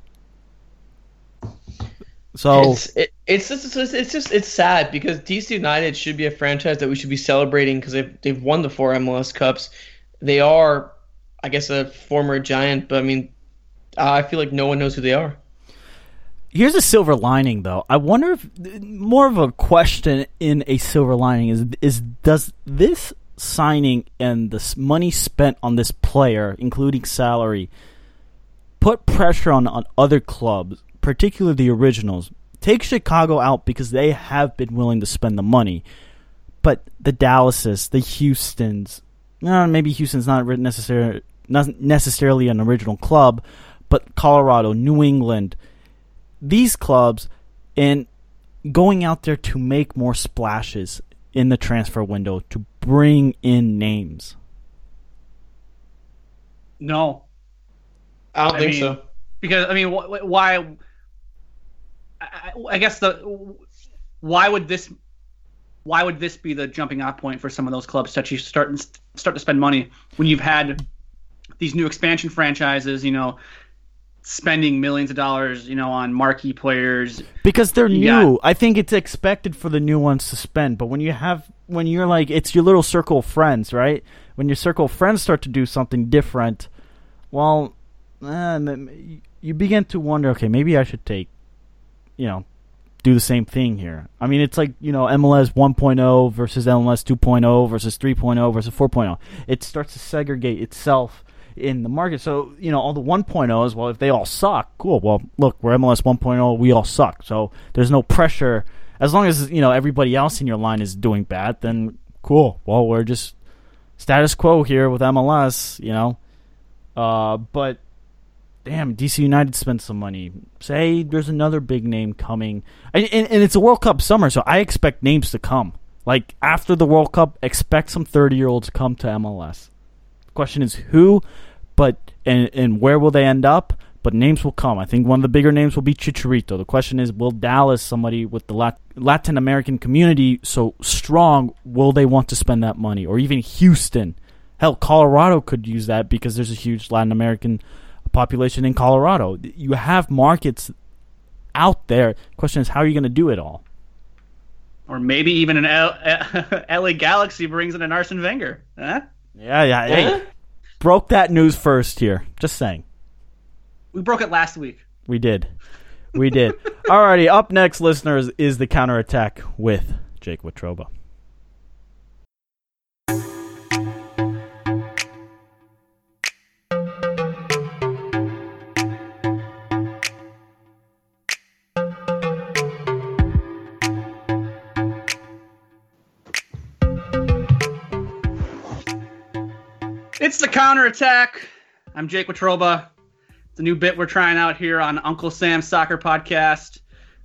So it's it, it's just it's just it's sad because DC United should be a franchise that we should be celebrating because they've they've won the four MLS Cups. They are, I guess, a former giant, but I mean, I feel like no one knows who they are. Here's a silver lining, though. I wonder if more of a question in a silver lining is is does this signing and the money spent on this player, including salary, put pressure on, on other clubs, particularly the originals. Take Chicago out because they have been willing to spend the money. But the Dallases, the Houstons, uh, maybe Houston's not necessarily not necessarily an original club, but Colorado, New England, these clubs, and going out there to make more splashes in the transfer window to bring in names. No, I don't I think mean, so. because I mean, wh- why? I, I guess the why would this why would this be the jumping off point for some of those clubs to actually start and start to spend money when you've had these new expansion franchises, you know, spending millions of dollars, you know, on marquee players. Because they're You new. got- I think it's expected for the new ones to spend. But when you have when you're like it's your little circle of friends, right? When your circle of friends start to do something different, well, eh, you begin to wonder. Okay, maybe I should take, you know, do the same thing here. I mean, it's like you know MLS 1.0 versus MLS 2.0 versus 3.0 versus 4.0. It starts to segregate itself in the market. So you know all the 1.0s. Well, if they all suck, cool. Well, look, we're MLS 1.0. We all suck. So there's no pressure. As long as you know everybody else in your line is doing bad, then cool. Well, we're just status quo here with MLS. You know, uh, but damn, DC United spent some money. Say there's another big name coming, and, and, and it's a World Cup summer, so I expect names to come. Like after the World Cup, expect some 30 year olds to come to MLS. The question is who, but and and where will they end up? But names will come. I think one of the bigger names will be Chicharito. The question is, will Dallas, somebody with the Lat- Latin American community so strong, will they want to spend that money? Or even Houston. Hell, Colorado could use that because there's a huge Latin American population in Colorado. You have markets out there. Question is, how are you going to do it all? Or maybe even an L- LA Galaxy brings in an Arsene Wenger. Huh? Yeah, yeah. Hey, Huh? broke that news first here. Just saying. We broke it last week. We did. We did. Alrighty, up next, listeners, is the counterattack with Jake Watroba. It's the counterattack. I'm Jake Watroba. It's a new bit we're trying out here on Uncle Sam's Soccer Podcast,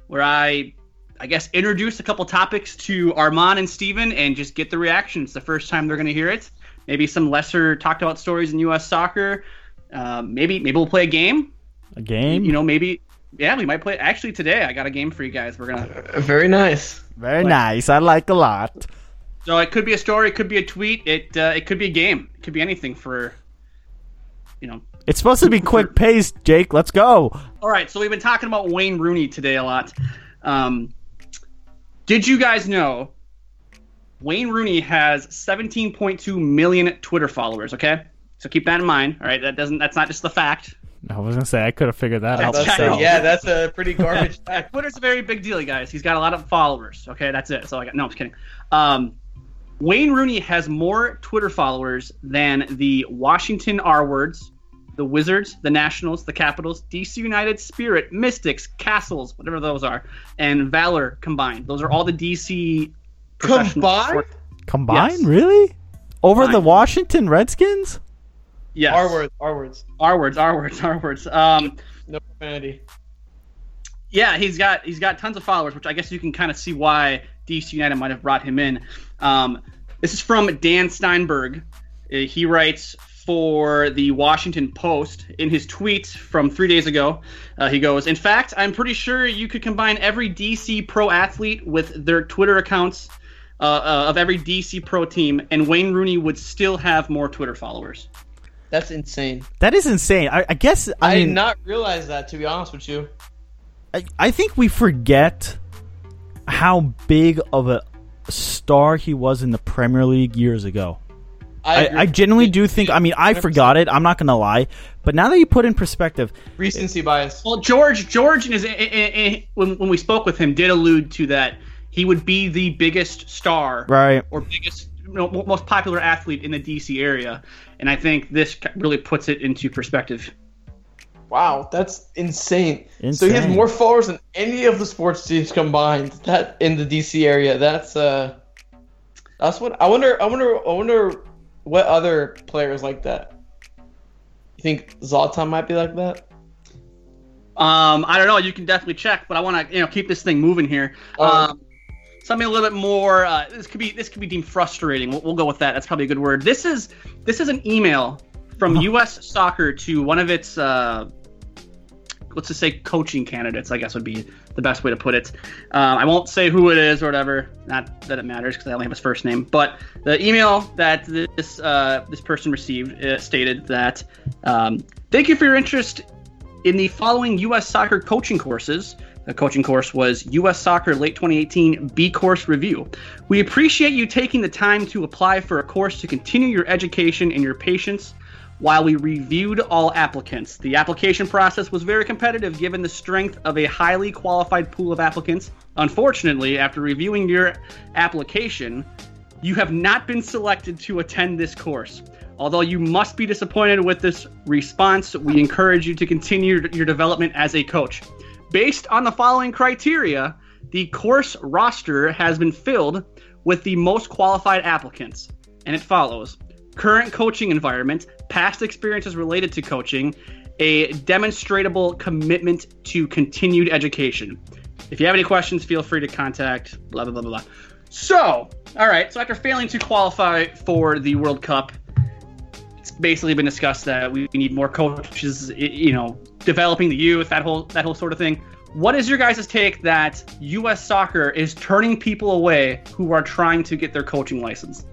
where I, I guess, introduce a couple topics to Armand and Steven and just get the reactions the first time they're going to hear it. Maybe some lesser talked about stories in U.S. soccer. Uh, maybe maybe we'll play a game. A game? You know, maybe yeah, we might play. Actually, today I got a game for you guys. We're gonna. Very nice. Very nice. I like a lot. So it could be a story. It could be a tweet. It uh, it could be a game. It could be anything for. You know, It's supposed to be quick paced, Jake. Let's go. All right, so we've been talking about Wayne Rooney today a lot. Um, did you guys know Wayne Rooney has 17.2 million Twitter followers? Okay, so keep that in mind. All right, that doesn't that's not just the fact. I was gonna say I could have figured that out That's That's kinda- myself. yeah, that's a pretty garbage fact. Twitter's a very big deal, you guys. He's got a lot of followers. Okay, that's it. So I got no, I'm just kidding. Um, Wayne Rooney has more Twitter followers than the Washington R words, the Wizards, the Nationals, the Capitals, DC United, Spirit, Mystics, Kastles, whatever those are, and Valor combined. Those are all the DC Combined? sport- Combined, Yes. really? Over the Washington Redskins? Yes. R words, R words. R words. R words. R words. Um, No profanity. yeah, he's got he's got tons of followers, which I guess you can kind of see why DC United might have brought him in. Um, this is from Dan Steinberg. Uh, He writes for the Washington Post in his tweet from three days ago. Uh, he goes, "In fact, I'm pretty sure you could combine every DC pro athlete with their Twitter accounts uh, uh, of every DC pro team, and Wayne Rooney would still have more Twitter followers." That's insane. That is insane. I, I guess I, I, did mean not realize that, to be honest with you. I, I think we forget how big of a star he was in the Premier League years ago. I, agree. I genuinely do think. I mean, I 100%. forgot it. I'm not gonna lie, but now that you put in perspective, recency bias. Well, George, George, in his, i- i- i- when when we spoke with him, did allude to that he would be the biggest star right? or biggest, you know, most popular athlete in the DC area, and I think this really puts it into perspective. Wow, that's insane. So he has more followers than any of the sports teams combined. That in the DC area. That's uh, that's what I wonder. I wonder. I wonder what other players like that. You think Zlatan might be like that? Um, I don't know. You can definitely check, but I want to you know keep this thing moving here. Oh. Um, something a little bit more. Uh, this could be this could be deemed frustrating. We'll, we'll go with that. That's probably a good word. This is this is an email from U.S. Soccer to one of its uh, let's just say coaching candidates. I guess would be the best way to put it. Um, I won't say who it is or whatever. Not that it matters because I only have his first name. But the email that this uh, this person received uh, stated that um, thank you for your interest in the following U.S. soccer coaching courses. The coaching course was U.S. Soccer Late 2018 B Course Review. We appreciate you taking the time to apply for a course to continue your education and your patience while we reviewed all applicants. The application process was very competitive given the strength of a highly qualified pool of applicants. Unfortunately, after reviewing your application, you have not been selected to attend this course. Although you must be disappointed with this response, we encourage you to continue your development as a coach. Based on the following criteria, the course roster has been filled with the most qualified applicants, and it follows current coaching environment, past experiences related to coaching, a demonstrable commitment to continued education. If you have any questions, feel free to contact blah blah blah blah blah. So, all right. So after failing to qualify for the World Cup, it's basically been discussed that we need more coaches. You know, developing the youth, that whole that whole sort of thing. What is your guys' take that U.S. soccer is turning people away who are trying to get their coaching license?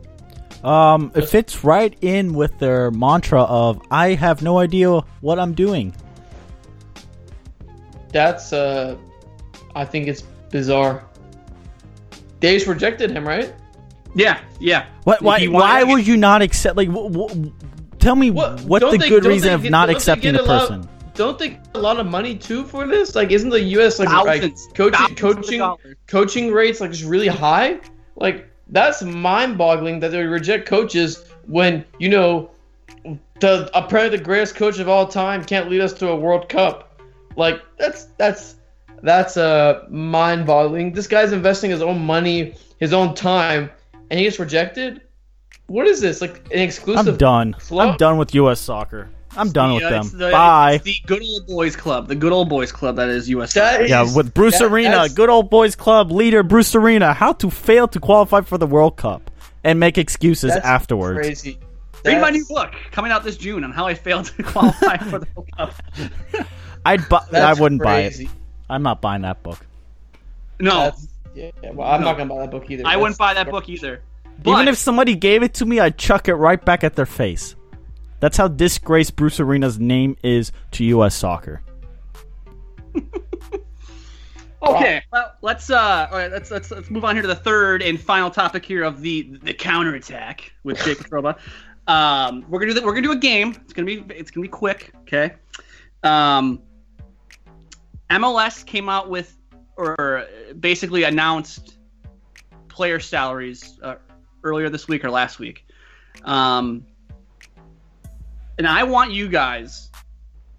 Um, it fits right in with their mantra of "I have no idea what I'm doing." That's uh, I think it's bizarre. They just rejected him, right? Yeah, yeah. What? Why? He wanted- Why would you not accept? Like, w- w- tell me What? what don't the they- good reason they of get- not accepting the a lot- person. Don't they get a lot of money too for this? Like, isn't the U.S. like, like coaching Thousands coaching coaching rates like just really high? Like that's mind-boggling that they reject coaches when you know the apparently the greatest coach of all time can't lead us to a World Cup. Like that's that's that's uh mind-boggling. This guy's investing his own money, his own time, and he gets rejected. What is this? Like an exclusive? I'm done. club? I'm done with U.S. soccer. I'm done with uh, Yeah, them. it's the- Bye. it's the good old boys club. The good old boys club that is U.S. That Yeah, with Bruce that- Arena, good old boys club leader Bruce Arena, how to fail to qualify for the World Cup and make excuses That's afterwards. Crazy. Read my new book coming out this June on how I failed to qualify for the World Cup. I'd bu- I wouldn't crazy. buy it. I'm not buying that book. No, That's, yeah, well, I'm No. not gonna buy that book either. I wouldn't buy that book either. Even if somebody gave it to me, I'd chuck it right back at their face. That's how disgraced Bruce Arena's name is to U.S. soccer. Okay, well, let's uh, all right, let's let's let's move on here to the third and final topic here of the the counterattack with Jake Petrova. Um, we're gonna do the, we're gonna do a game. It's gonna be it's gonna be quick. Okay. Um, MLS came out with or basically announced player salaries uh, earlier this week or last week. Um, and I want you guys.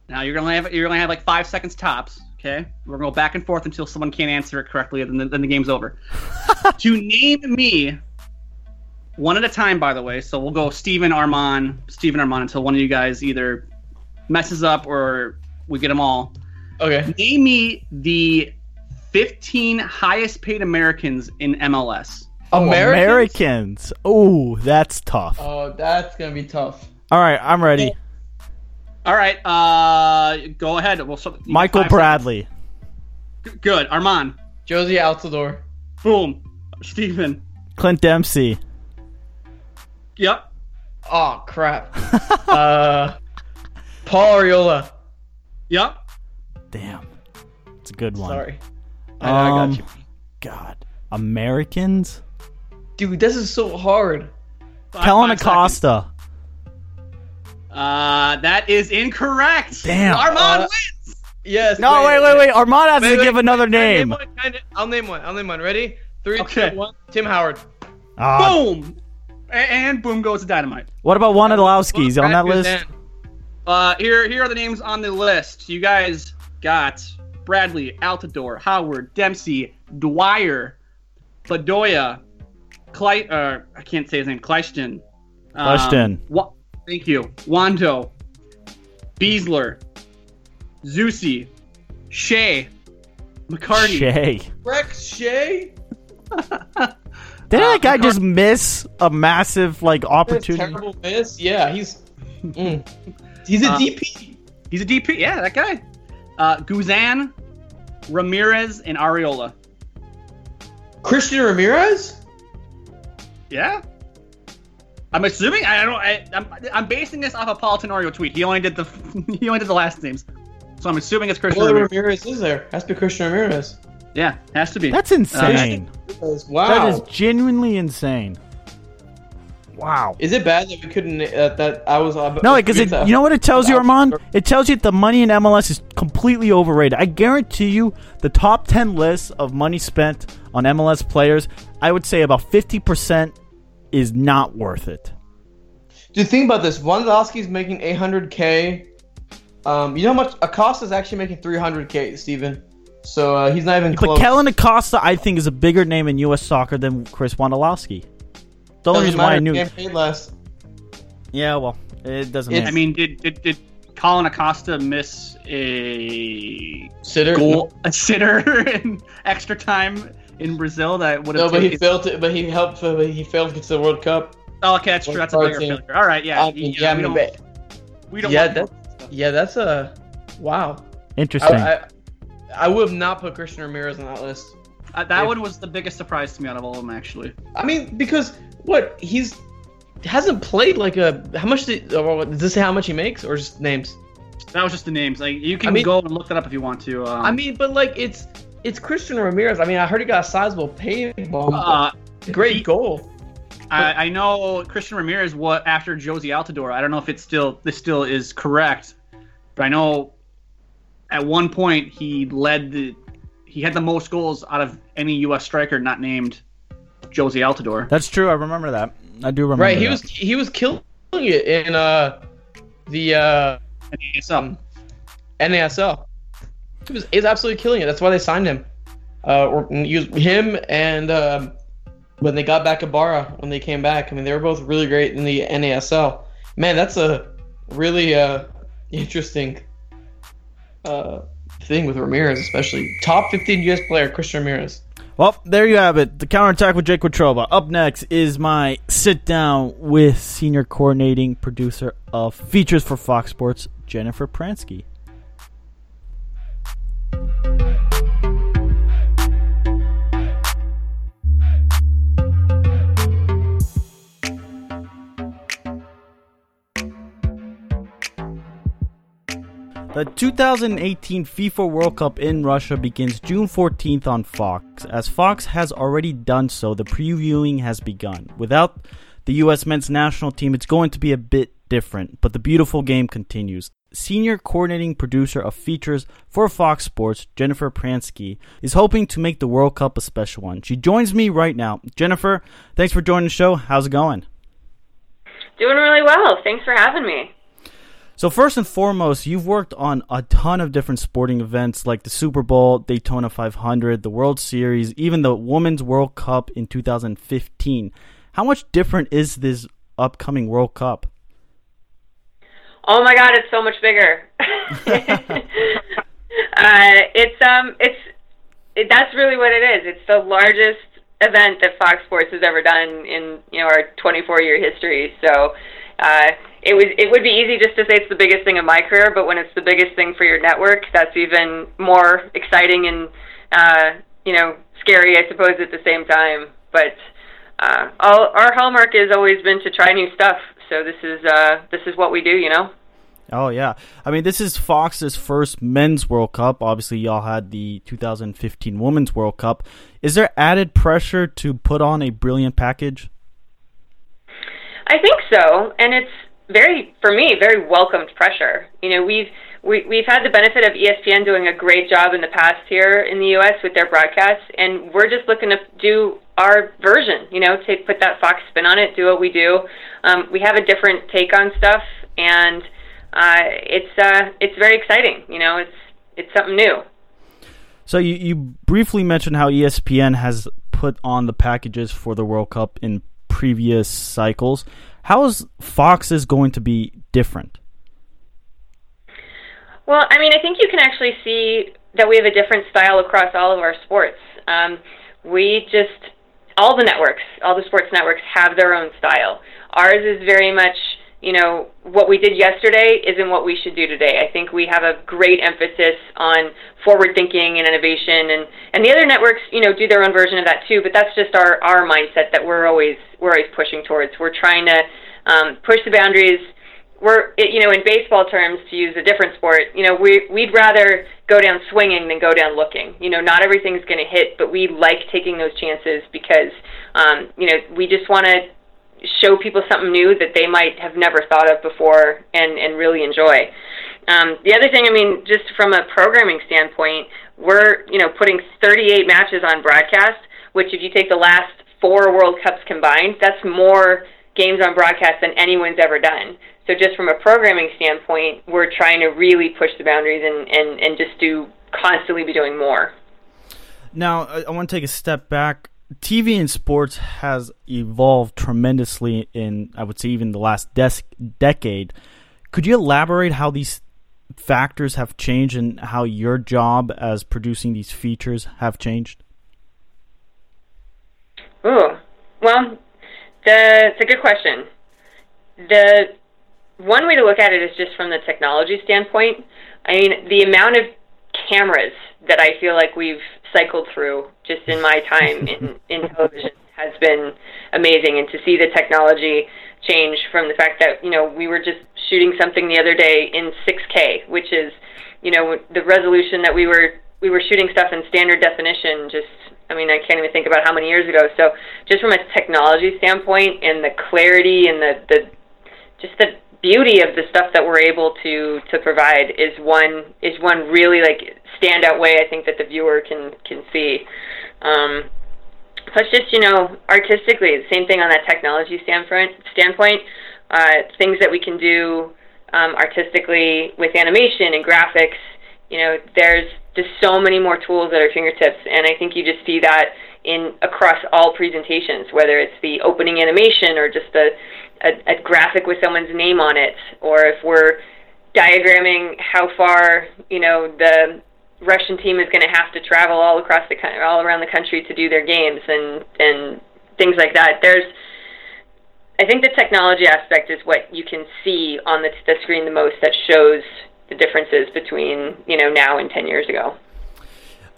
Now you're gonna have you're gonna have like five seconds tops. Okay, we're gonna go back and forth until someone can't answer it correctly, and then, then the game's over. to name me one at a time, by the way. So we'll go Steven Armand, Steven Armand until one of you guys either messes up or we get them all. Okay. Name me the 15 highest paid Americans in MLS. Americans? Americans. Oh, that's tough. Oh, that's gonna be tough. All right, I'm ready. All right, uh, go ahead. We'll, so, Michael Bradley. seconds. Good, Armand. Jozy Altidore. Boom. Stephen. Clint Dempsey. Yep. Oh crap. uh, Paul Arriola. Yep. Damn. It's a good one. Sorry. I know I Um, got you. God. Americans? Dude, this is so hard. Kellyn five Acosta. Uh, that is incorrect. Damn. Armand Uh, wins. Yes. No, wait, wait, wait. Armand has Wait, to wait, give another I'll name name. one, kinda- I'll name one. I'll name one. Ready? Three, Okay. two, one. Tim Howard. Ah, Boom. And boom goes the dynamite. what about Wondolowski? Is he on that list? Guzan. Uh, here, here are the names on the list. You guys got Bradley, Altidore, Howard, Dempsey, Dwyer, Bedoya, Cle- uh, I can't say his name, Kljestan. Um, Kljestan. Wa- thank you. Wando, Besler, Zusi, Shea, McCarty. Shay. Rex Shea. Didn't Uh, that guy McCart- just miss a massive like That's opportunity? terrible miss. Yeah, he's. Mm. He's a Uh, DP. He's a DP. Yeah, that guy. Uh, Guzan, Ramirez, and Arriola. Christian Ramirez. Yeah. I'm assuming I don't. I, I'm, I'm basing this off a Paul Tenorio tweet. He only did the he only did the last names, so I'm assuming it's Christian What Ramirez. Ramirez is there? Has to be Christian Ramirez. Yeah, has to be. That's insane. Wow. That is genuinely insane. Wow. Is it bad that we couldn't? Uh, that I was. Uh, No, because it, you know what it tells you, Armand? It tells you that the money in MLS is completely overrated. I guarantee you, the top 10 lists of money spent on MLS players, I would say about 50% is not worth it. Dude, think about this. Wondowski's making 800k. Um, you know how much Acosta's actually making 300k, Steven. So uh, he's not even But close. Kellyn Acosta, I think, is a bigger name in U.S. soccer than Chris Wondolowski. The only reason why I knew. Getting paid less. Yeah, well, it doesn't It's- matter. I mean, did, did did Kellyn Acosta miss a Sitter. goal, a sitter in extra time in Brazil that would have been. No, but he failed. To, but he helped. But he failed to get to the World Cup. oh, okay, that's true. That's a bigger team. failure. All right, yeah, I mean, yeah, I we mean, don't, we don't yeah, want- that, yeah, that's a wow. Interesting. I, I, I would have not put Christian Ramirez on that list. Uh, that if- one was the biggest surprise to me out of all of them, actually. I mean, because what he's hasn't played like a how much did, uh, does this say how much he makes or just names? That was just the names. Like you can I mean- go and look that up if you want to. Um, I mean, but like it's it's Christian Ramirez. I mean, I heard he got a sizable pay bump. uh, Great he- goal. I, I know Christian Ramirez what after Jozy Altidore. I don't know if it's still this still is correct, but I know at one point he led the he had the most goals out of any U.S. striker not named Jozy Altidore. That's true. I remember that. I do remember Right, he that. was he was killing it in uh the uh So NASL. He was, absolutely killing it. That's why they signed him. Uh, or him and um, when they got back Ibarra when they came back. I mean, they were both really great in the NASL. Man, that's a really uh, interesting uh, thing with Ramirez, especially top 15 U.S. player Christian Ramirez. Well, there you have it. The counterattack with Jake Watroba. Up next is my sit down with senior coordinating producer of features for Fox Sports, Jennifer Pransky. The 2018 FIFA World Cup in Russia begins June 14th on Fox. As Fox has already done so, the previewing has begun. Without the U.S. men's national team, it's going to be a bit different, but the beautiful game continues. Senior coordinating producer of features for Fox Sports, Jennifer Pransky, is hoping to make the World Cup a special one. She joins me right now. Jennifer, thanks for joining the show. How's it going? Doing really well. Thanks for having me. So first and foremost, you've worked on a ton of different sporting events like the Super Bowl, Daytona 500, the World Series, even the Women's World Cup in 2015. How much different is this upcoming World Cup? Oh my God, it's so much bigger. uh, it's um, it's it, that's really what it is. It's the largest event that Fox Sports has ever done in you know our 24 year history. So. Uh, it was it would be easy just to say it's the biggest thing in my career, but when it's the biggest thing for your network, that's even more exciting and uh, you know scary, I suppose, at the same time. But uh, all, our hallmark has always been to try new stuff. So this is uh, this is what we do, you know. Oh yeah, I mean this is Fox's first men's World Cup. Obviously, y'all had the 2015 Women's World Cup. Is there added pressure to put on a brilliant package? I think so, and it's very for me very welcomed pressure. You know, we've we, we've had the benefit of ESPN doing a great job in the past here in the U.S. with their broadcasts, and we're just looking to do our version. You know, take put that Fox spin on it, do what we do. Um, we have a different take on stuff, and uh, it's uh, it's very exciting. You know, it's it's something new. So you, you briefly mentioned how ESPN has put on the packages for the World Cup in previous cycles. How is Fox's going to be different? Well, I mean, I think you can actually see that we have a different style across all of our sports. Um, we just all the networks, all the sports networks have their own style. Ours is very much you know, what we did yesterday isn't what we should do today. I think we have a great emphasis on forward thinking and innovation and, and the other networks, you know, do their own version of that too, but that's just our, our mindset that we're always we're always pushing towards. We're trying to um, push the boundaries. We're you know, in baseball terms to use a different sport, you know, we we'd rather go down swinging than go down looking. You know, not everything's going to hit, but we like taking those chances because um, you know, we just want to show people something new that they might have never thought of before and, and really enjoy. Um, the other thing, I mean, just from a programming standpoint, we're you know putting 38 matches on broadcast, which if you take the last four World Cups combined, that's more games on broadcast than anyone's ever done. So just from a programming standpoint, we're trying to really push the boundaries and, and, and just do constantly be doing more. Now, I, I want to take a step back TV and sports has evolved tremendously in, I would say, even the last des- decade. Could you elaborate how these factors have changed and how your job as producing these features have changed? Oh, well, the, it's a good question. The one way to look at it is just from the technology standpoint. I mean, the amount of cameras that I feel like we've cycled through just in my time in, in television has been amazing. And to see the technology change from the fact that, you know, we were just shooting something the other day in 6K, which is, you know, the resolution that we were we were shooting stuff in standard definition just I mean, I can't even think about how many years ago. So, just from a technology standpoint and the clarity and the the just the beauty of the stuff that we're able to to provide is one is one really like standout way I think that the viewer can can see. Um, plus, just you know, artistically, the same thing on that technology standpoint. Standpoint, uh, things that we can do um, artistically with animation and graphics. You know, there's just so many more tools at our fingertips, and I think you just see that in across all presentations, whether it's the opening animation or just a a, a graphic with someone's name on it, or if we're diagramming how far you know the Russian team is going to have to travel all across the all around the country to do their games and and things like that. There's I think the technology aspect is what you can see on the, the screen the most that shows the differences between you know now and 10 years ago.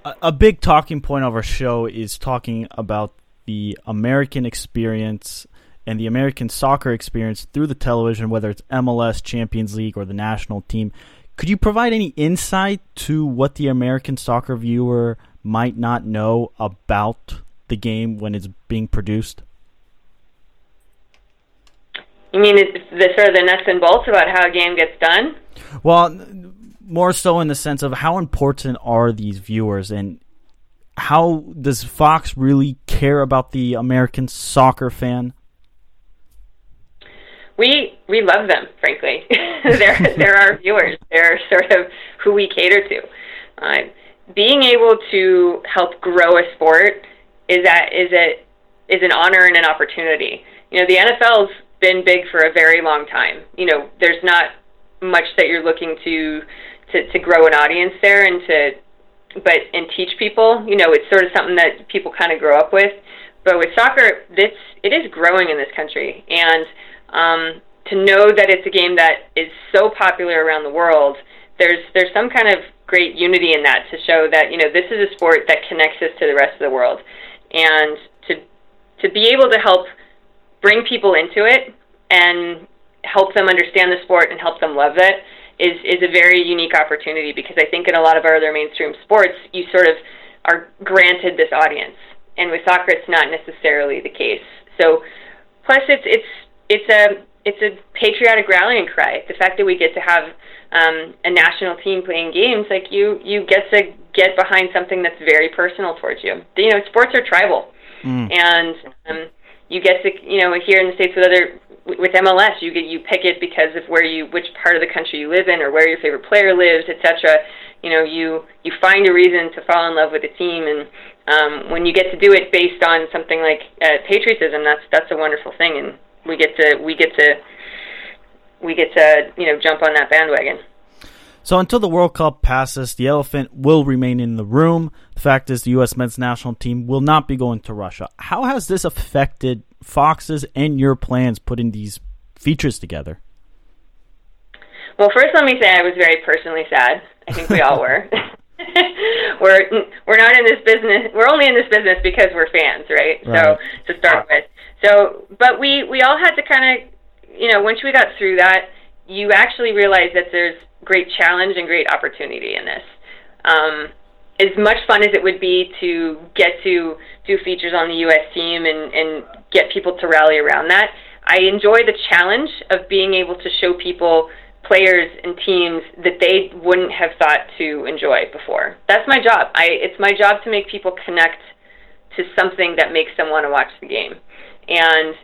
A, a big talking point of our show is talking about the American experience and the American soccer experience through the television, whether it's MLS, Champions League, or the national team. Could you provide any insight to what the American soccer viewer might not know about the game when it's being produced? You mean the sort of the nuts and bolts about how a game gets done? Well, more so in the sense of how important are these viewers and how does Fox really care about the American soccer fan? we we love them. Frankly, they're they're our viewers. They're sort of who we cater to. Uh, being able to help grow a sport is that is a is an honor and an opportunity. You know, the NFL's been big for a very long time. You know, there's not much that you're looking to to, to grow an audience there and to but and teach people. You know, it's sort of something that people kind of grow up with. But with soccer, it's it is growing in this country and um, to know that it's a game that is so popular around the world, there's there's some kind of great unity in that to show that you know this is a sport that connects us to the rest of the world, and to to be able to help bring people into it and help them understand the sport and help them love it is is a very unique opportunity because I think in a lot of our other mainstream sports you sort of are granted this audience, and with soccer it's not necessarily the case. So, plus it's it's it's a it's a patriotic rallying cry. The fact that we get to have um, a national team playing games, like you you get to get behind something that's very personal towards you. You know, sports are tribal, mm. and um, you get to you know here in the states with other with MLS, you get you pick it because of where you which part of the country you live in or where your favorite player lives, etc. You know, you you find a reason to fall in love with a team, and um, when you get to do it based on something like uh, patriotism, that's that's a wonderful thing, and we get to we get to we get to you know jump on that bandwagon. So until the World Cup passes, the elephant will remain in the room. The fact is, the U.S. men's national team will not be going to Russia. How has this affected Fox's and your plans putting these features together? Well, first, let me say I was very personally sad. I think we all were. we're we're not in this business. We're only in this business because we're fans, right? right. So to start with, so but we we all had to kind of, you know, once we got through that, you actually realize that there's great challenge and great opportunity in this. Um, as much fun as it would be to get to do features on the U.S. team and, and get people to rally around that, I enjoy the challenge of being able to show people players and teams that they wouldn't have thought to enjoy before. That's my job. I, it's my job to make people connect to something that makes them want to watch the game. And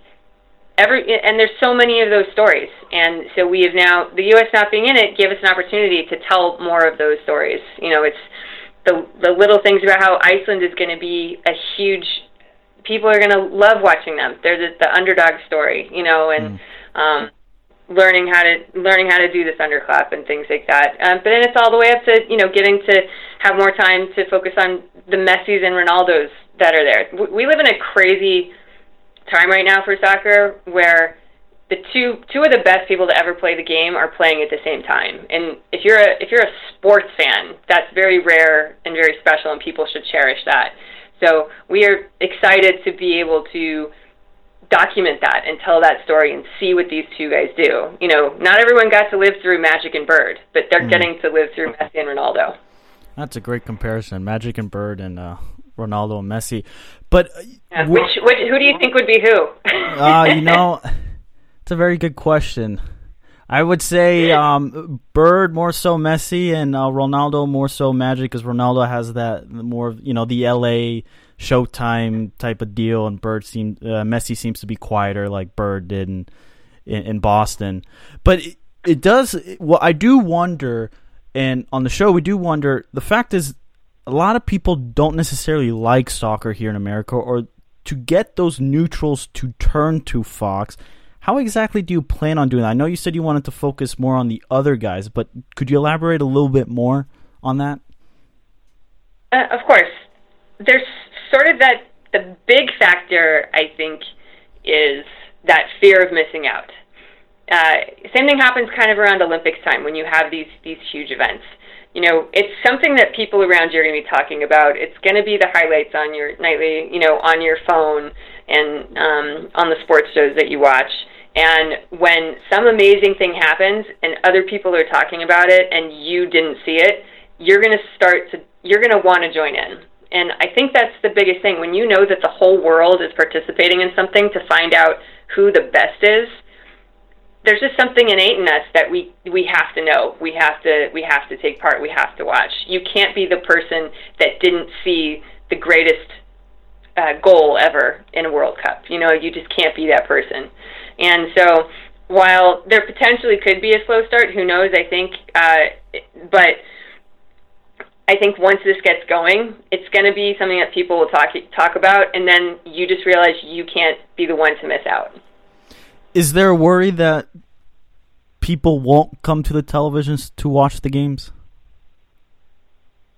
every and there's so many of those stories and so we have now the us not being in it gave us an opportunity to tell more of those stories you know it's the the little things about how iceland is going to be a huge people are going to love watching them they're the, the underdog story you know and mm. um learning how to learning how to do this underclap and things like that um but then it's all the way up to you know getting to have more time to focus on the messis and ronaldos that are there we live in a crazy time right now for soccer where the two two of the best people to ever play the game are playing at the same time. And if you're a if you're a sports fan, that's very rare and very special, and people should cherish that. So we are excited to be able to document that and tell that story and see what these two guys do. You know, not everyone got to live through Magic and Bird, but they're mm. getting to live through Messi and Ronaldo. That's a great comparison, Magic and Bird and uh, Ronaldo and Messi. But uh, yeah, which, which, who do you think would be who? uh, you know, it's a very good question. I would say um, Bird more so Messi and uh, Ronaldo more so Magic because Ronaldo has that more you know the LA Showtime type of deal, and Bird seems uh, Messi seems to be quieter like Bird did in in, in Boston. But it, it does. Well, I do wonder, and on the show we do wonder. The fact is, a lot of people don't necessarily like soccer here in America, or to get those neutrals to turn to Fox. How exactly do you plan on doing that? I know you said you wanted to focus more on the other guys, but could you elaborate a little bit more on that? Uh, of course. There's sort of that, the big factor, I think, is that fear of missing out. Uh, same thing happens kind of around Olympics time when you have these, these huge events you know, it's something that people around you are going to be talking about. It's going to be the highlights on your nightly, you know, on your phone and um, on the sports shows that you watch. And when some amazing thing happens and other people are talking about it and you didn't see it, you're going to start to, you're going to want to join in. And I think that's the biggest thing. When you know that the whole world is participating in something to find out who the best is, there's just something innate in us that we we have to know. We have to we have to take part. We have to watch. You can't be the person that didn't see the greatest uh, goal ever in a World Cup. You know, you just can't be that person. And so, while there potentially could be a slow start, who knows? I think, uh, but I think once this gets going, it's going to be something that people will talk talk about, and then you just realize you can't be the one to miss out is there a worry that people won't come to the televisions to watch the games?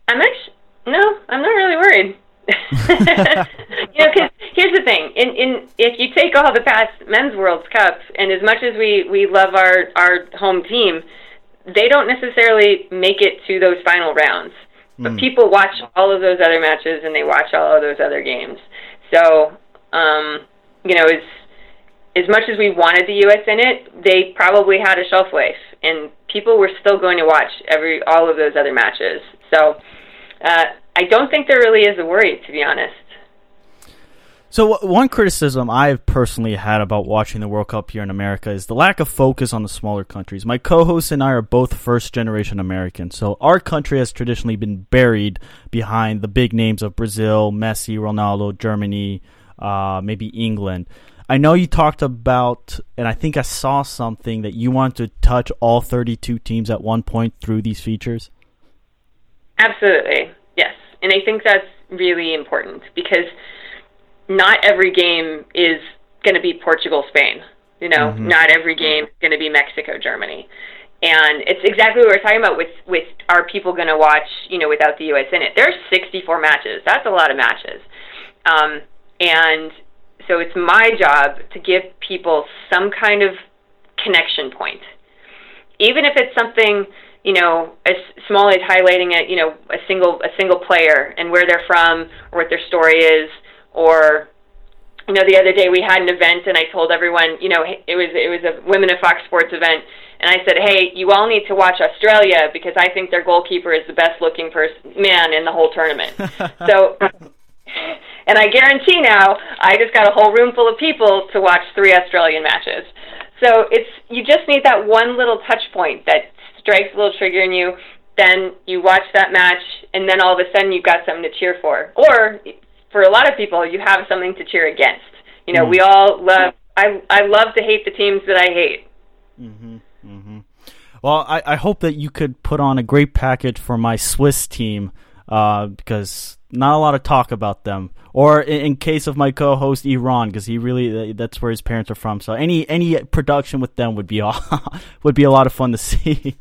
I'm actually no, I'm not really worried. you know, because here's the thing: in in if you take all the past men's World Cups, and as much as we we love our our home team, they don't necessarily make it to those final rounds. But mm. people watch all of those other matches, and they watch all of those other games. So, um, you know, as as much as we wanted the U.S. in it, they probably had a shelf life, and people were still going to watch every all of those other matches. So uh, I don't think there really is a worry, to be honest. So one criticism I've personally had about watching the World Cup here in America is the lack of focus on the smaller countries. My co-host and I are both first-generation Americans, so our country has traditionally been buried behind the big names of Brazil, Messi, Ronaldo, Germany, uh, maybe England. I know you talked about, and I think I saw something that you want to touch all 32 teams at one point through these features. Absolutely, and I think that's really important because not every game is going to be Portugal Spain. You know, mm-hmm. not every game is going to be Mexico Germany. And it's exactly what we're talking about with with are people going to watch, you know, without the US in it. There's 64 matches. That's a lot of matches. Um, and so it's my job to give people some kind of connection point. Even if it's something, you know, as small as highlighting a, you know, a single a single player and where they're from or what their story is. Or you know the other day we had an event and I told everyone you know it was it was a Women of Fox Sports event. And I said hey you all need to watch Australia because I think their goalkeeper is the best looking person man in the whole tournament. So and I guarantee now I just got a whole room full of people to watch three Australian matches. So it's you just need that one little touch point that strikes a little trigger in you then you watch that match and then all of a sudden you've got something to cheer for or for a lot of people, you have something to cheer against. You know, mm. we all love. I I love to hate the teams that I hate. Mm-hmm. Mm-hmm. Well, I, I hope that you could put on a great package for my Swiss team uh, because not a lot of talk about them. Or in, in case of my co-host Iran, because he really that's where his parents are from. So any any production with them would be all, would be a lot of fun to see.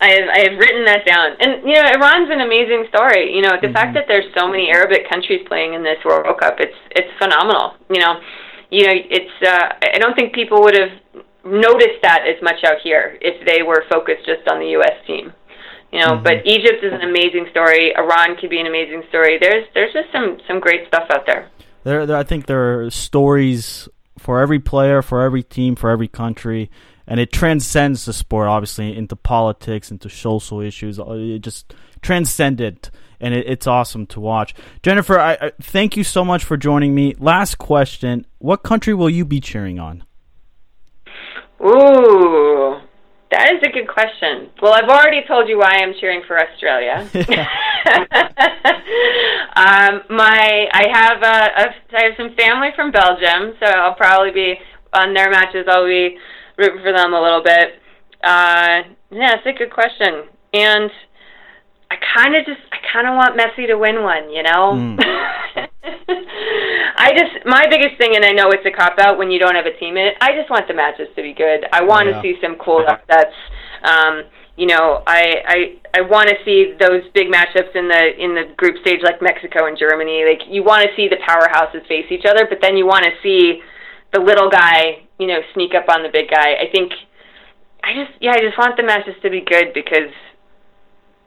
I have, I have written that down. And, you know, Iran's an amazing story. You know, the mm-hmm. fact that there's so many Arabic countries playing in this World Cup, it's, it's phenomenal. You know, you know, it's, uh, I don't think people would have noticed that as much out here if they were focused just on the U.S. team. You know, mm-hmm. but Egypt is an amazing story. Iran could be an amazing story. There's, there's just some, some great stuff out there. There, there I think there are stories for every player, for every team, for every country and it transcends the sport obviously into politics into social issues uh, it just transcended and it, it's awesome to watch jennifer I, I, thank you so much for joining me last question what country will you be cheering on ooh that is a good question. Well, I've already told you why I'm cheering for Australia. um, my, I have a, a, I have some family from Belgium, so I'll probably be on their matches. I'll be root for them a little bit. Uh, yeah, it's a good question, and I kind of just I kind of want Messi to win one, you know. Mm. I just my biggest thing, and I know it's a cop out when you don't have a team in it. I just want the matches to be good. I want yeah. to see some cool upsets. Um, you know, I I I want to see those big matchups in the in the group stage like Mexico and Germany. Like you want to see the powerhouses face each other, but then you want to see the little guy, you know, sneak up on the big guy. I think I just yeah, I just want the matches to be good because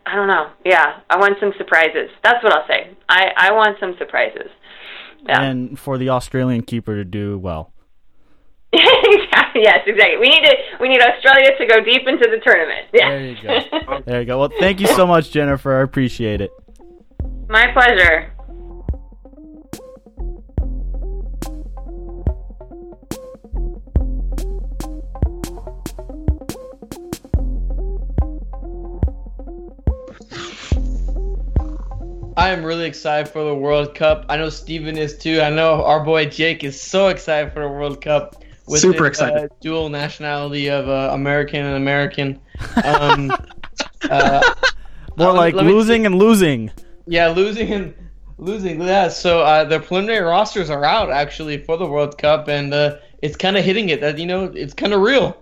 I don't know. Yeah, I want some surprises. That's what I'll say. I I want some surprises. Yeah. And for the Australian keeper to do well. yes, exactly. We need to we need Australia to go deep into the tournament. Yeah. There you go. there you go. Well, thank you so much, Jennifer. I appreciate it. My pleasure. I am really excited for the World Cup. I know Steven is too. I know our boy Jake is so excited for the World Cup. With Super his, excited. Uh, dual nationality of uh, American and American. Um, uh, More like losing and losing. Yeah, losing and losing. Yeah. So uh, the preliminary rosters are out actually for the World Cup, and uh, it's kind of hitting it that you know it's kind of real.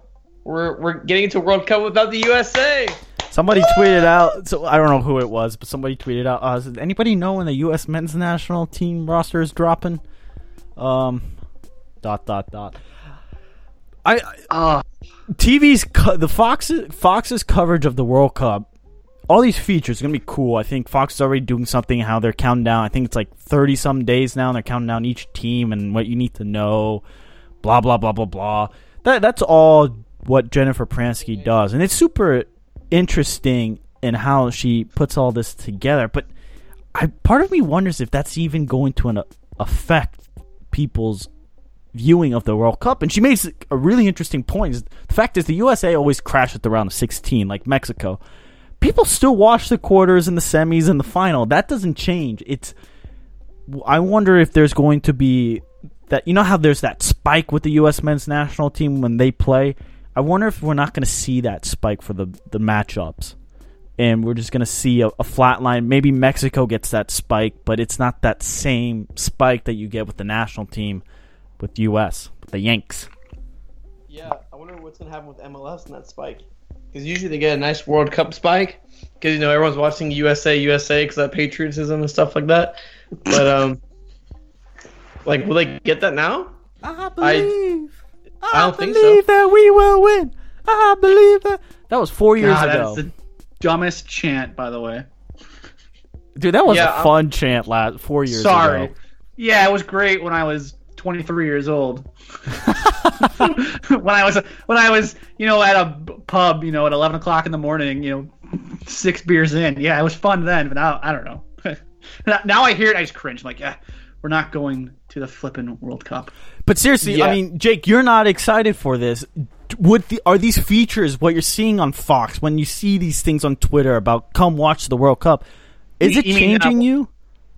We're we're getting into World Cup without the USA. Somebody tweeted out. So I don't know who it was, but somebody tweeted out. Uh, does anybody know when the U.S. men's national team roster is dropping? Um, dot dot dot. I uh, TV's co- the Fox's Fox's coverage of the World Cup. All these features are gonna be cool. I think Fox is already doing something. How they're counting down. I think it's like thirty some days now. and They're counting down each team and what you need to know. Blah blah blah blah blah. That that's all what Jennifer Pransky does, and it's super interesting in how she puts all this together. But I part of me wonders if that's even going to an, uh, affect people's viewing of the World Cup. And she makes a really interesting point. The fact is, the USA always crash at the round of 16, like Mexico. People still watch the quarters and the semis and the final. That doesn't change. It's. I wonder if there's going to be that. You know how there's that spike with the U.S. men's national team when they play. I wonder if we're not going to see that spike for the the matchups and we're just going to see a, a, flat line. Maybe Mexico gets that spike, but it's not that same spike that you get with the national team with U.S. with the Yanks. Yeah, I wonder what's going to happen with MLS and that spike. Because usually they get a nice World Cup spike because you know everyone's watching USA, USA because that patriotism and stuff like that. But um, like, will they get that now? I believe. I, I don't believe think so. that we will win. I believe that. That was four years God, ago. that's the dumbest chant, by the way. Dude, that was Yeah, a I'm- fun chant last four years Sorry. ago. Yeah, it was great when I was 23 years old. when I was when I was you know at a pub you know at 11 o'clock in the morning you know six beers in yeah it was fun then but now I don't know now, now I hear it I just cringe I'm like yeah we're not going to the flippin' World Cup But seriously, I mean, Jake, you're not excited for this. Would the, are these features what you're seeing on Fox when you see these things on Twitter about come watch the World Cup? Is You- it you mean, changing uh, you?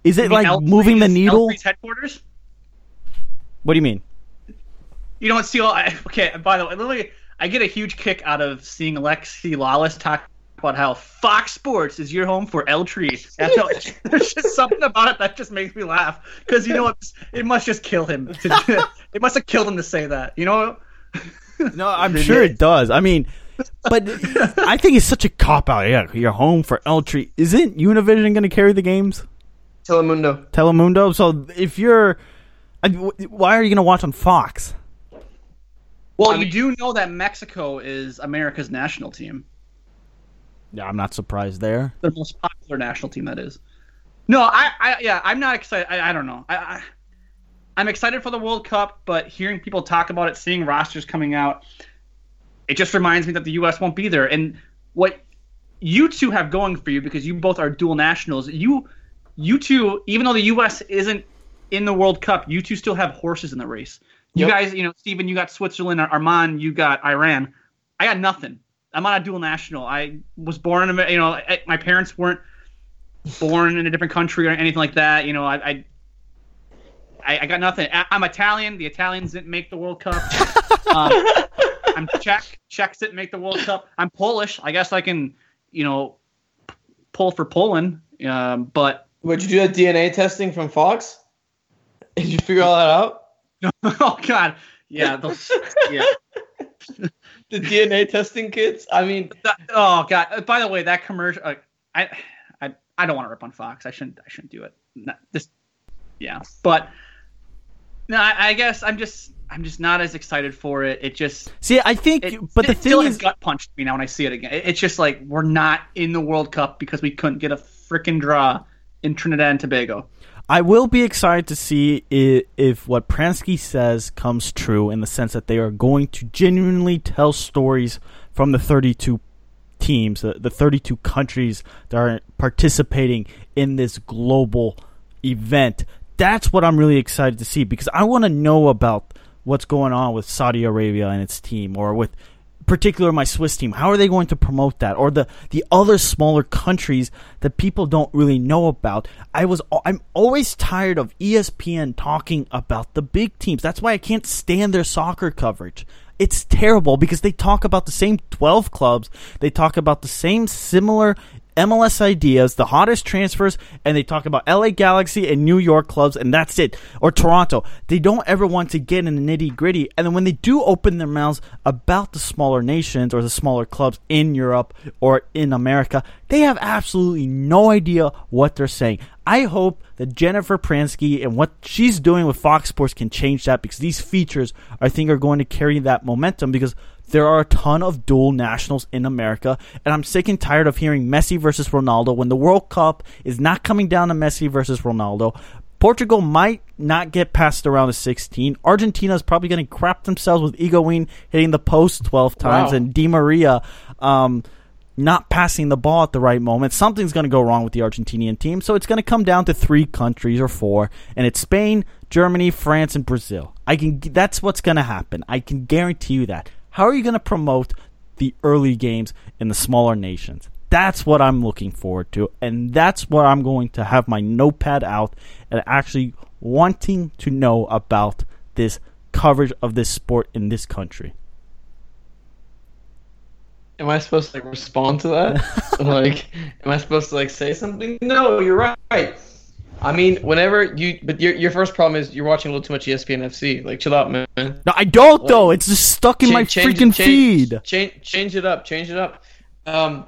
Is it You like El Tri's moving the needle? El Tri's headquarters What do you mean? you don't see all I, okay by the way literally I get a huge kick out of seeing Alexi Lalas talk about how Fox Sports is your home for El Tri. That's how- There's just something about it that just makes me laugh because you know what? It must just kill him. To, it must have killed him to say that. You know? No, I'm sure it does. I mean, but I think it's such a cop out. Yeah, you're home for El Tri. Isn't Univision going to carry the games? Telemundo. Telemundo. So if you're, why are you going to watch on Fox? Well, I you do know that Mexico is America's national team, Yeah, I'm not surprised there. the most popular national team that is. No, I, I yeah, I'm not excited. I, I don't know. I, I, I'm excited for the World Cup, but hearing people talk about it, seeing rosters coming out, it just reminds me that the U.S. won't be there. And what you two have going for you, because you both are dual nationals, you, you two, even though the U.S. isn't in the World Cup, you two still have horses in the race. You Yep. guys, you know, Stephen, you got Switzerland, Armand, you got Iran. I got nothing. I'm not a dual national. I was born in, Amer- you know, I, my parents weren't born in a different country or anything like that. You know, I, I, I, I got nothing. I, I'm Italian. The Italians didn't make the World Cup. um, I'm Czech. Czechs didn't make the World Cup. I'm Polish. I guess I can, you know, pull for Poland. Um, but Would you do that DNA testing from Fox? Did you figure all that out? oh god, yeah, those, yeah. The DNA testing kits? I mean, That- oh god. Uh, By the way, that commercial. Uh, I, I, I don't want to rip on Fox. I shouldn't. I shouldn't do it. Not, this, yeah. But no, I, I guess I'm just. I'm just not as excited for it. It just. See, I think, It, but the it still thing has is, gut punched me now when I see it again. It- it's just like we're not in the World Cup because we couldn't get a freaking draw in Trinidad and Tobago. I will be excited to see if, if what Pransky says comes true in the sense that they are going to genuinely tell stories from the 32 teams, the, the 32 countries that are participating in this global event. That's what I'm really excited to see because I want to know about what's going on with Saudi Arabia and its team or with particular my Swiss team. How are they going to promote that? Or the the other smaller countries that people don't really know about. I was I'm always tired of ESPN talking about the big teams. That's why I can't stand their soccer coverage. It's terrible because they talk about the same 12 clubs. They talk about the same similar MLS ideas, the hottest transfers, and they talk about LA Galaxy and New York clubs, and that's it. Or Toronto. They don't ever want to get in the nitty gritty. And then when they do open their mouths about the smaller nations or the smaller clubs in Europe or in America, they have absolutely no idea what they're saying. I hope that Jennifer Pransky and what she's doing with Fox Sports can change that because these features, I think, are going to carry that momentum because there are a ton of dual nationals in America, and I'm sick and tired of hearing Messi versus Ronaldo when the World Cup is not coming down to Messi versus Ronaldo. Portugal might not get past the round of 16. Argentina is probably going to crap themselves with Higuain hitting the post 12 times Wow. and Di Maria, um, not passing the ball at the right moment. Something's going to go wrong with the Argentinian team. So it's going to come down to three countries or four, and it's Spain, Germany, France, and Brazil. I can. That's what's going to happen. I can guarantee you that. How are you going to promote the early games in the smaller nations? That's what I'm looking forward to, and that's what I'm going to have my notepad out and actually wanting to know about this coverage of this sport in this country. Am I supposed to like respond to that? like, am I supposed to like say something? No, you're right. I mean, whenever you, but your your first problem is you're watching a little too much ESPN FC. Like, chill out, man. No, I don't like, though. It's just stuck in change, my freaking change, feed. Change, change it up. Change it up. Um,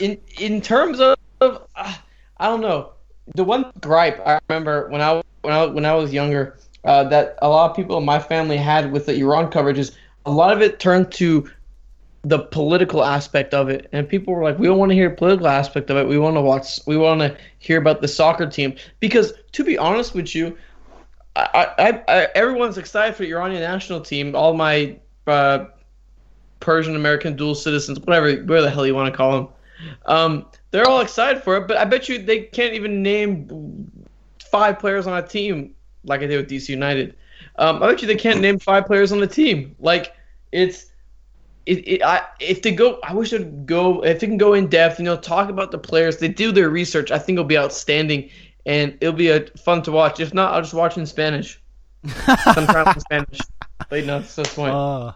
in in terms of, uh, I don't know. The one gripe I remember when I when I when I was younger uh, that a lot of people in my family had with the Iran coverage is a lot of it turned to the political aspect of it, and people were like, "We don't want to hear political aspect of it. We want to watch. We want to hear about the soccer team." Because to be honest with you, I, I, I everyone's excited for the Iranian national team. All my uh, Persian American dual citizens, whatever, where the hell you want to call them, um, they're all excited for it. But I bet you they can't even name five players on a team like I did with DC United. Um, I bet you they can't name five players on the team. Like it's it, it, I, if they go, I wish they'd go. If they can go in depth, you know, talk about the players, they do their research. I think it'll be outstanding, and it'll be a, fun to watch. If not, I'll just watch in Spanish. Sometimes in Spanish. No, that's the point. Uh,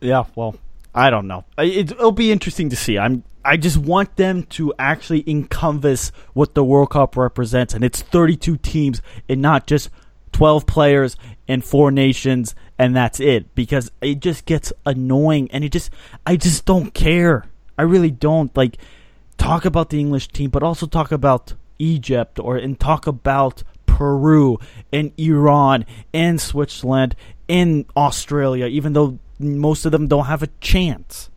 yeah, well, I don't know. It, it'll be interesting to see. I'm. I just want them to actually encompass what the World Cup represents, and it's 32 teams, and not just 12 players and four nations and that's it because it just gets annoying and it just I just don't care. I really don't like talk about the English team but also talk about Egypt or and talk about Peru and Iran and Switzerland and Australia even though most of them don't have a chance.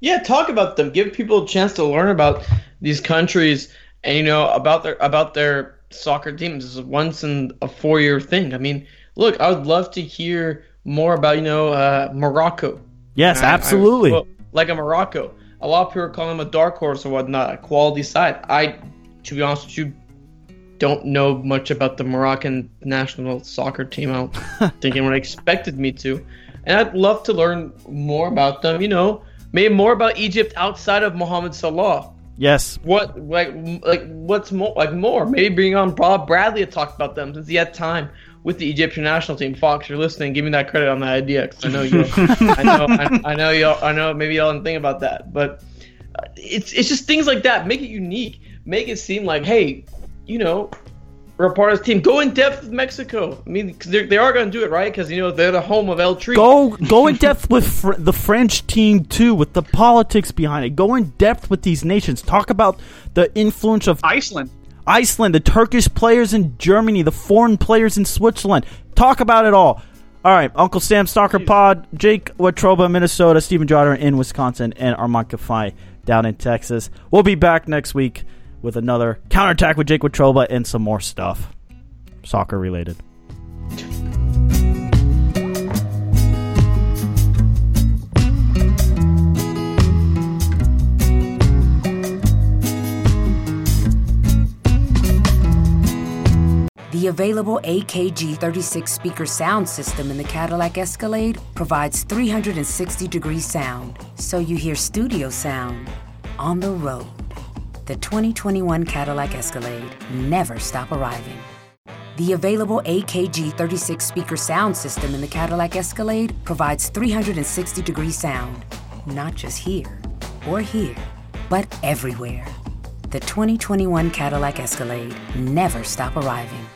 Yeah, talk about them. Give people a chance to learn about these countries and you know about their about their soccer teams This is once in a four year thing. I mean, look, I would love to hear more about you know uh, Morocco. Yes, absolutely. I, well, like a Morocco, a lot of people call them a dark horse or whatnot, a quality side. I, to be honest with you, don't know much about the Moroccan national soccer team. I don't think anyone expected me to, and I'd love to learn more about them. You know, maybe more about Egypt outside of Mohamed Salah. Yes. What like like what's more like more? Maybe bring on Bob Bradley to talk about them since he had time with the Egyptian national team. Fox, you're listening. Give me that credit on that idea because I know you. I know. I, I, know y'all. I know. Maybe y'all didn't think about that, but it's it's just things like that. Make it unique. Make it seem like, hey, you know, we're a part of this team. Go in depth with Mexico. I mean, because they are going to do it, right? Because you know they're the home of El Tri. Go go in depth with fr- the French team too, with the politics behind it. Go in depth with these nations. Talk about the influence of Iceland, Iceland, the Turkish players in Germany, the foreign players in Switzerland. Talk about it all. All right, Uncle Sam Soccer Pod, Jake Watroba, Minnesota, Stephen Jotter in Wisconsin, and Armand Kafai down in Texas. We'll be back next week with another counterattack with Jake Watroba and some more stuff, soccer related. The available AKG 36 speaker sound system in the Cadillac Escalade provides 360 degree sound, so you hear studio sound on the road the 2021 Cadillac Escalade never stop arriving. The available AKG 36 speaker sound system in the Cadillac Escalade provides 360 degree sound, not just here or here, but everywhere. The 2021 Cadillac Escalade never stop arriving.